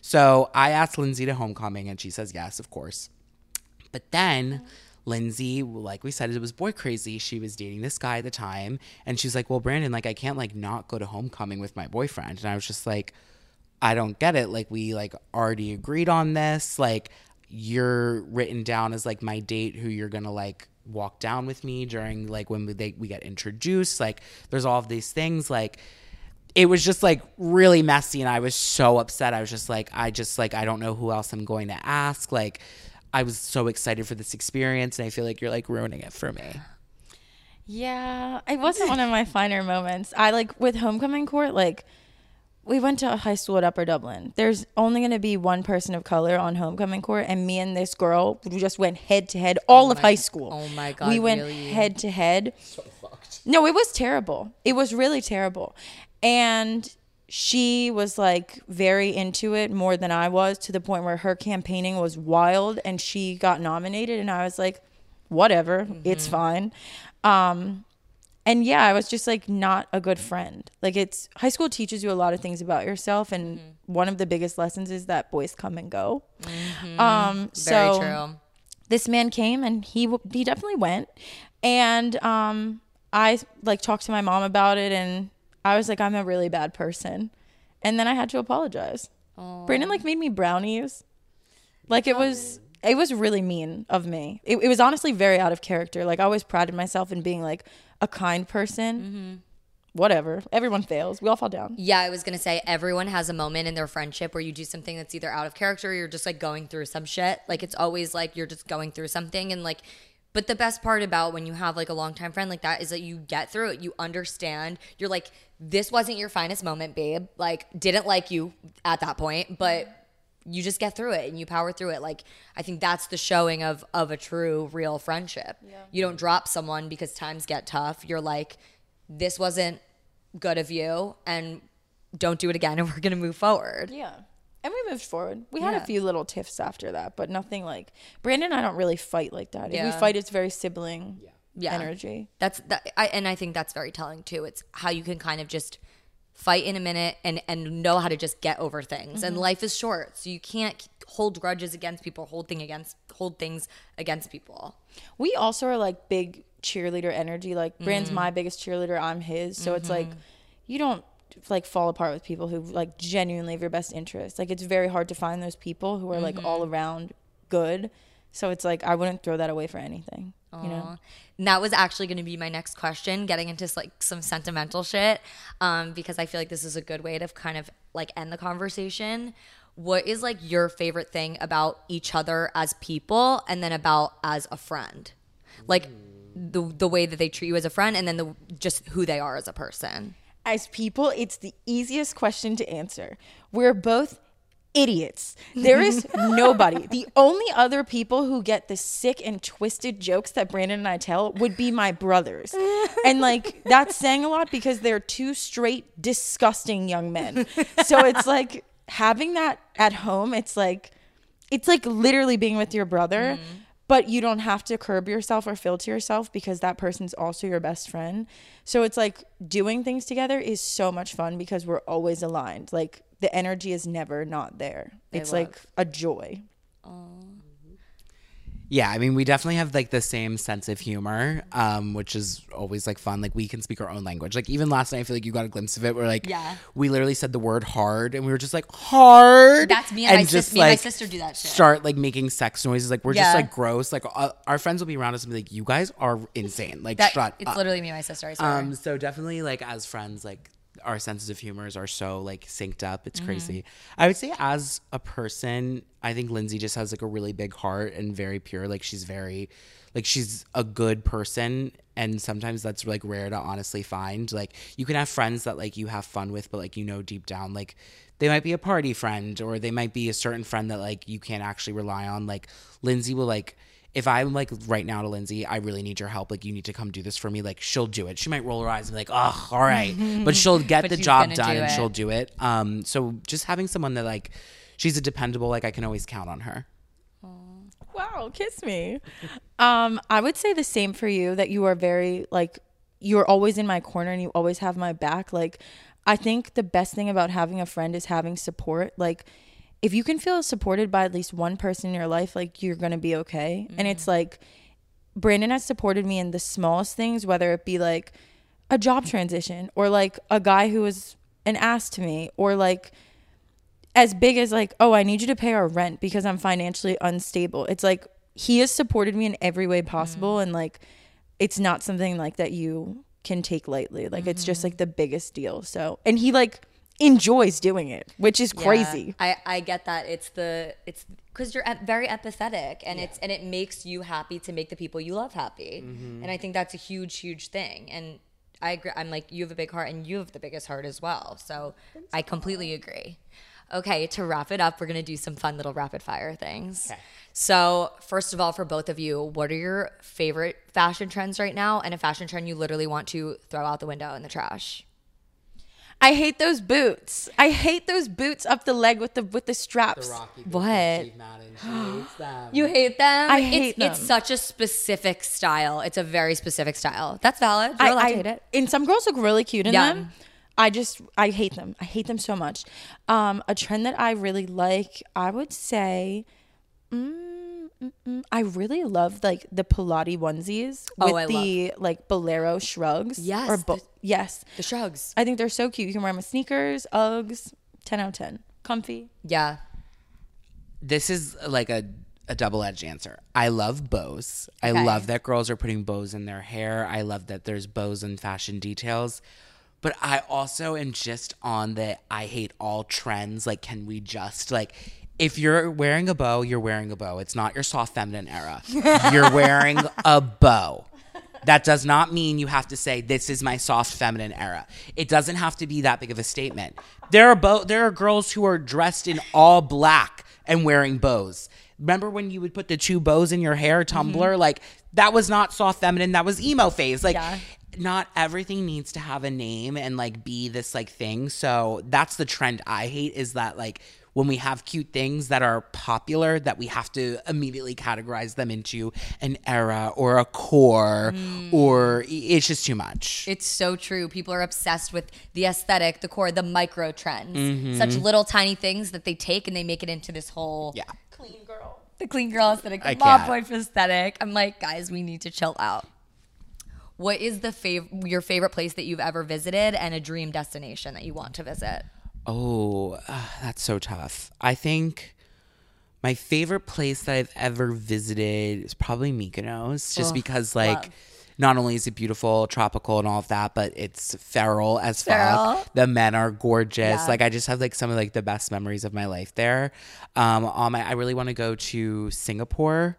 So I asked Lindsay to homecoming, and she says yes, of course. But then Lindsay, like we said, it was boy crazy. She was dating this guy at the time, and she's like, "Well, Brandon, like I can't like not go to homecoming with my boyfriend." And I was just like, "I don't get it. Like we like already agreed on this. Like you're written down as like my date who you're gonna like walk down with me during like when we they, we get introduced. Like there's all of these things like." it was just like really messy and I was so upset. I was just like I just like I don't know who else I'm going to ask. Like I was so excited for this experience and I feel like you're like ruining it for me. Yeah, it wasn't one of my finer moments. I like with homecoming court, like we went to a high school at Upper Dublin. There's only going to be one person of color on homecoming court, and me and this girl we just went head to head all of high school. oh my God, we went really? head to head. No, it was terrible. It was really terrible, and she was like very into it more than I was to the point where her campaigning was wild, and she got nominated, and I was like, whatever, it's fine. Um, and yeah, I was just like not a good friend. Like it's high school teaches you a lot of things about yourself, and one of the biggest lessons is that boys come and go. Um, Very so true. this man came and he he definitely went, and um, I like talked to my mom about it, and I was like, I'm a really bad person, and then I had to apologize. Brandon like made me brownies, like it was. It was really mean of me. It, it was honestly very out of character. Like I always prided myself in being like a kind person. Mm-hmm. Whatever. Everyone fails. We all fall down. Yeah, I was gonna say everyone has a moment in their friendship where you do something that's either out of character or you're just like going through some shit. Like it's always like you're just going through something and like but the best part about when you have like a longtime friend like that is that you get through it. You understand. You're like, this wasn't your finest moment, babe. Like, didn't like you at that point, but you just get through it and you power through it. Like I think that's the showing of of a true real friendship. You don't drop someone because times get tough. You're like this wasn't good of you and don't do it again and *laughs* we're going to move forward. Yeah. And we moved forward. We had Yeah. a few little tiffs after that, but nothing like Brandon and I don't really fight like that. If we fight, it's very sibling Yeah. energy. That's that I and I think that's very telling too. It's how you can kind of just fight in a minute and and know how to just get over things. And mm-hmm. life is short, so you can't hold grudges against people, hold thing against hold things against people. We also are like big cheerleader energy. Like Bran's mm-hmm. my biggest cheerleader, I'm his. So it's like mm-hmm. you don't like fall apart with people who like genuinely have your best interest. Like it's very hard to find those people who are like all around good. So it's like I wouldn't throw that away for anything. You know? And that was actually going to be my next question, getting into like some sentimental shit, um, because I feel like this is a good way to kind of like end the conversation. What is like your favorite thing about each other as people, and then about as a friend, like the the way that they treat you as a friend, and then the just who they are as a person. as people, it's the easiest question to answer. We're both idiots. There is nobody. The only other people who get the sick and twisted jokes that Brandon and I tell would be my brothers. And like that's saying a lot because they're two straight disgusting young men. So it's like having that at home, it's like it's like literally being with your brother, mm-hmm. but you don't have to curb yourself or filter yourself because that person's also your best friend. So it's like doing things together is so much fun because we're always aligned. Like the energy is never not there. It's like a joy. Yeah, I mean, we definitely have like the same sense of humor, um, which is always like fun. Like we can speak our own language. Like even last night, I feel like you got a glimpse of it. Where like, Yeah. we literally said the word hard, and we were just like hard. That's me and my sis- me and my sister do that shit. Start like making sex noises. Like we're Yeah. just like gross. Like uh, our friends will be around us and be like, "You guys are insane." Like That shut it's up. literally me and my sister. I swear. Um, so definitely like as friends, like our senses of humors are so like synced up. It's mm-hmm. crazy. I would say as a person, I think Lindsay just has like a really big heart and very pure. Like she's very like she's a good person and sometimes that's like rare to honestly find. Like you can have friends that like you have fun with, but like you know deep down like they might be a party friend or they might be a certain friend that like you can't actually rely on. Like Lindsay will like if I'm like right now to Lindsay, I really need your help. Like, you need to come do this for me. Like, she'll do it. She might roll her eyes and be like, "Oh, all right," *laughs* but she'll get But the job done do and she'll do it. Um, so just having someone that like, she's a dependable. Like, I can always count on her. Wow, kiss me. Um, I would say the same for you that you are very like you're always in my corner and you always have my back. Like I think the best thing about having a friend is having support. Like if you can feel supported by at least one person in your life, like you're gonna be okay. And it's mm. like Brandon has supported me in the smallest things, whether it be like a job transition or like a guy who was an ass to me or like as big as like, oh, I need you to pay our rent because I'm financially unstable. It's like he has supported me in every way possible mm. and like it's not something like that you can take lightly. Like it's just mm-hmm. like the biggest deal. So and he like enjoys doing it, which is crazy. Yeah, I I get that. It's the it's because you're very empathetic, and it's and it makes you happy to make the people you love happy, mm-hmm. and I think that's a huge huge thing. And I agree. I'm like you have a big heart, and you have the biggest heart as well. So I completely agree. Okay, to wrap it up, we're gonna do some fun little rapid fire things. So, first of all, for both of you, what are your favorite fashion trends right now, and a fashion trend you literally want to throw out the window in the trash? I hate those boots. I hate those boots up the leg with the with the straps. What? *gasps* them. You hate them? I hate It's them. It's such a specific style. It's a very specific style. That's valid. You're I, allowed I- to hate it. And some girls look really cute in Yeah. them. I just I hate them. I hate them so much. Um, a trend that I really like, I would say, mm, mm, mm, I really love like the Pilates onesies Oh, with I the like bolero shrugs. Yes, Or bo- the- yes. The shrugs. I think they're so cute. You can wear them with sneakers, Uggs. Ten out of ten. Comfy. Yeah. this is like a, a double edged answer. I love bows. I love that girls are putting bows in their hair. I love that there's bows and fashion details. But I also am just on the I hate all trends. Like, can we just like if you're wearing a bow, you're wearing a bow. It's not your soft feminine era. *laughs* You're wearing a bow. That does not mean you have to say this is my soft feminine era. It doesn't have to be that big of a statement. There are bo- there are girls who are dressed in all black and wearing bows. Remember when you would put the two bows in your hair, Tumblr? Mm-hmm. Like that was not soft feminine. That was emo phase. Like Yeah. not everything needs to have a name and like be this like thing. So that's the trend I hate is that like when we have cute things that are popular that we have to immediately categorize them into an era or a core or it's just too much. It's so true. People are obsessed with the aesthetic, the core, the micro trends. Mm-hmm. Such little tiny things that they take and they make it into this whole yeah. Clean girl. the clean girl aesthetic, the I mom can't. boy aesthetic. I'm like, guys, we need to chill out. What is the fav- your favorite place that you've ever visited and a dream destination that you want to visit? Oh, uh, that's so tough. I think my favorite place that I've ever visited is probably Mykonos, just because like love. not only is it beautiful, tropical, and all of that, but it's feral as Feral. fuck. The men are gorgeous. Yeah. Like I just have like some of like the best memories of my life there. Um, on my, I really want to go to Singapore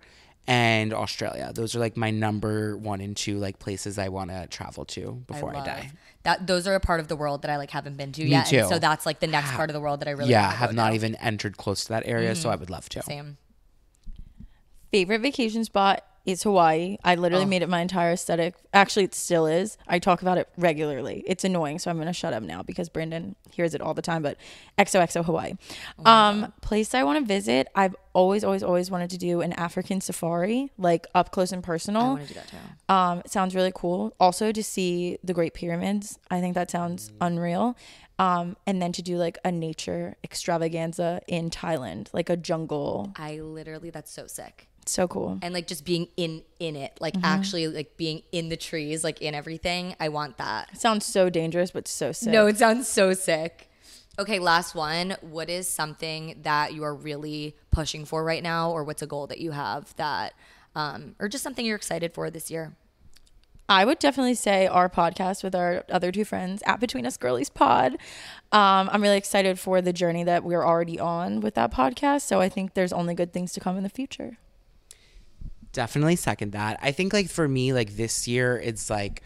and Australia. Those are like my number one and two like places I want to travel to before I, love- die. That those are a part of the world that I like haven't been to yet. too. And so that's like the next part of the world that I really yeah, wanna go have not to. even entered close to that area, so mm-hmm. I would love to. Same. Favorite vacation spot is Hawaii. I literally Oh. made it my entire aesthetic. Actually, it still is. I talk about it regularly. It's annoying, so I'm gonna shut up now because Brandon hears it all the time. But XOXO Hawaii. Oh um, place I want to visit. I've always, always, always wanted to do an African safari, like up close and personal. I want to do that too. Um, it sounds really cool. Also to see the Great Pyramids. I think that sounds unreal. Um, and then to do like a nature extravaganza in Thailand, like a jungle. I literally that's so sick. So cool. and like just being in in it like Mm-hmm. actually like being in the trees like in everything i want that sounds so dangerous, but so sick. no it sounds so sick okay last one what is something that you are really pushing for right now or what's a goal that you have that um or just something you're excited for this year I would definitely say our podcast with our other two friends at Between Us Girlies Pod. Um, I'm really excited for the journey that we're already on with that podcast. So I think there's only good things to come in the future. Definitely second that. I think like for me, like this year, it's like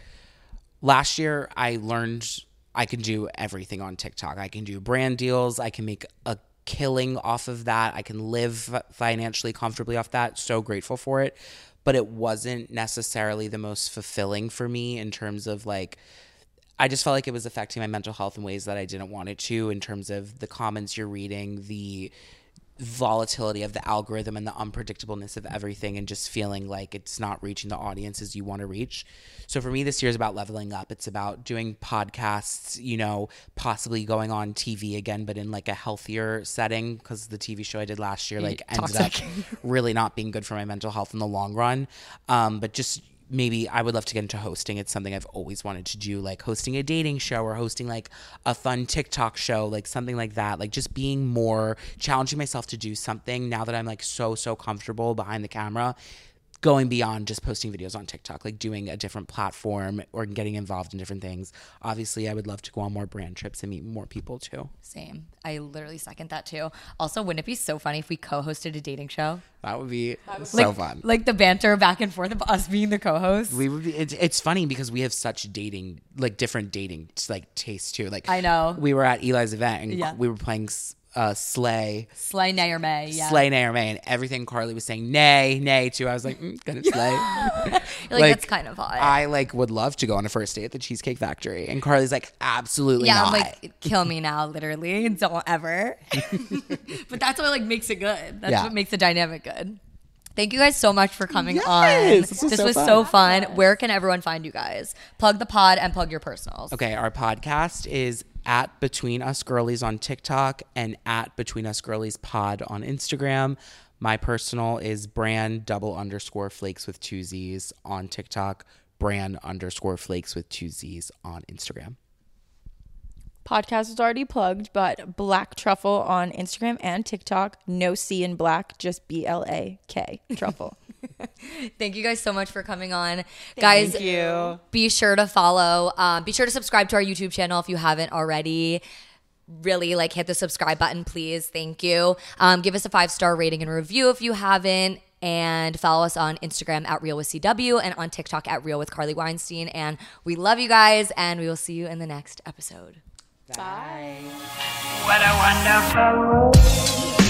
last year I learned I can do everything on TikTok. I can do brand deals. I can make a killing off of that. I can live financially comfortably off that. So grateful for it. But it wasn't necessarily the most fulfilling for me in terms of like I just felt like it was affecting my mental health in ways that I didn't want it to, in terms of the comments you're reading, the volatility of the algorithm and the unpredictableness of everything, and just feeling like it's not reaching the audiences you want to reach. So for me, this year is about leveling up. It's about doing podcasts, you know, possibly going on TV again, but in like a healthier setting because the TV show I did last year like ended up *laughs* really not being good for my mental health in the long run. Um, but just maybe I would love to get into hosting. It's something I've always wanted to do, like hosting a dating show or hosting like a fun TikTok show, like something like that. Like just being more challenging myself to do something now that I'm like so, so comfortable behind the camera. Going beyond just posting videos on TikTok, like doing a different platform or getting involved in different things. Obviously, I would love to go on more brand trips and meet more people too. same i literally second that too also wouldn't it be so funny if we co-hosted a dating show That would be so like, fun. like the banter back and forth of us being the co-hosts We would be. It's, it's funny because we have such dating, like different dating like tastes too. Like I know. we were at Eli's event and Yeah. we were playing uh, Slay, slay nay or may yeah Slay, Nay or May, and everything Carly was saying nay, nay to. I was like, mm, gonna slay. *laughs* You're like, *laughs* that's kind of hot I like would love to go on a first date at the Cheesecake Factory, and Carly's like, absolutely Yeah, not. I'm like, kill me now, literally. *laughs* Don't ever. but that's what like makes it good. That's Yeah. what makes the dynamic good. Thank you guys so much for coming Yes, on. this was This so was fun. so fun. Where can everyone find you guys? Plug the pod and plug your personals. Okay, our podcast is at Between Us Girlies on TikTok and at Between Us Girlies Pod on Instagram. My personal is bran double underscore flakes with two Z's on TikTok, bran underscore flakes with two Z's on Instagram. Podcast is already plugged, but Blak Truffle on Instagram and TikTok. No C in black, just B L A K Truffle. *laughs* Thank you guys so much for coming on. guys, you. be sure to follow. Um, be sure to subscribe to our YouTube channel if you haven't already. Really like hit the subscribe button, please. Thank you. Um, give us a five star rating and review if you haven't. And follow us on Instagram at Real with CW and on TikTok at Real with Carly Weinstein. And we love you guys, and we will see you in the next episode. Bye. What a wonderful world.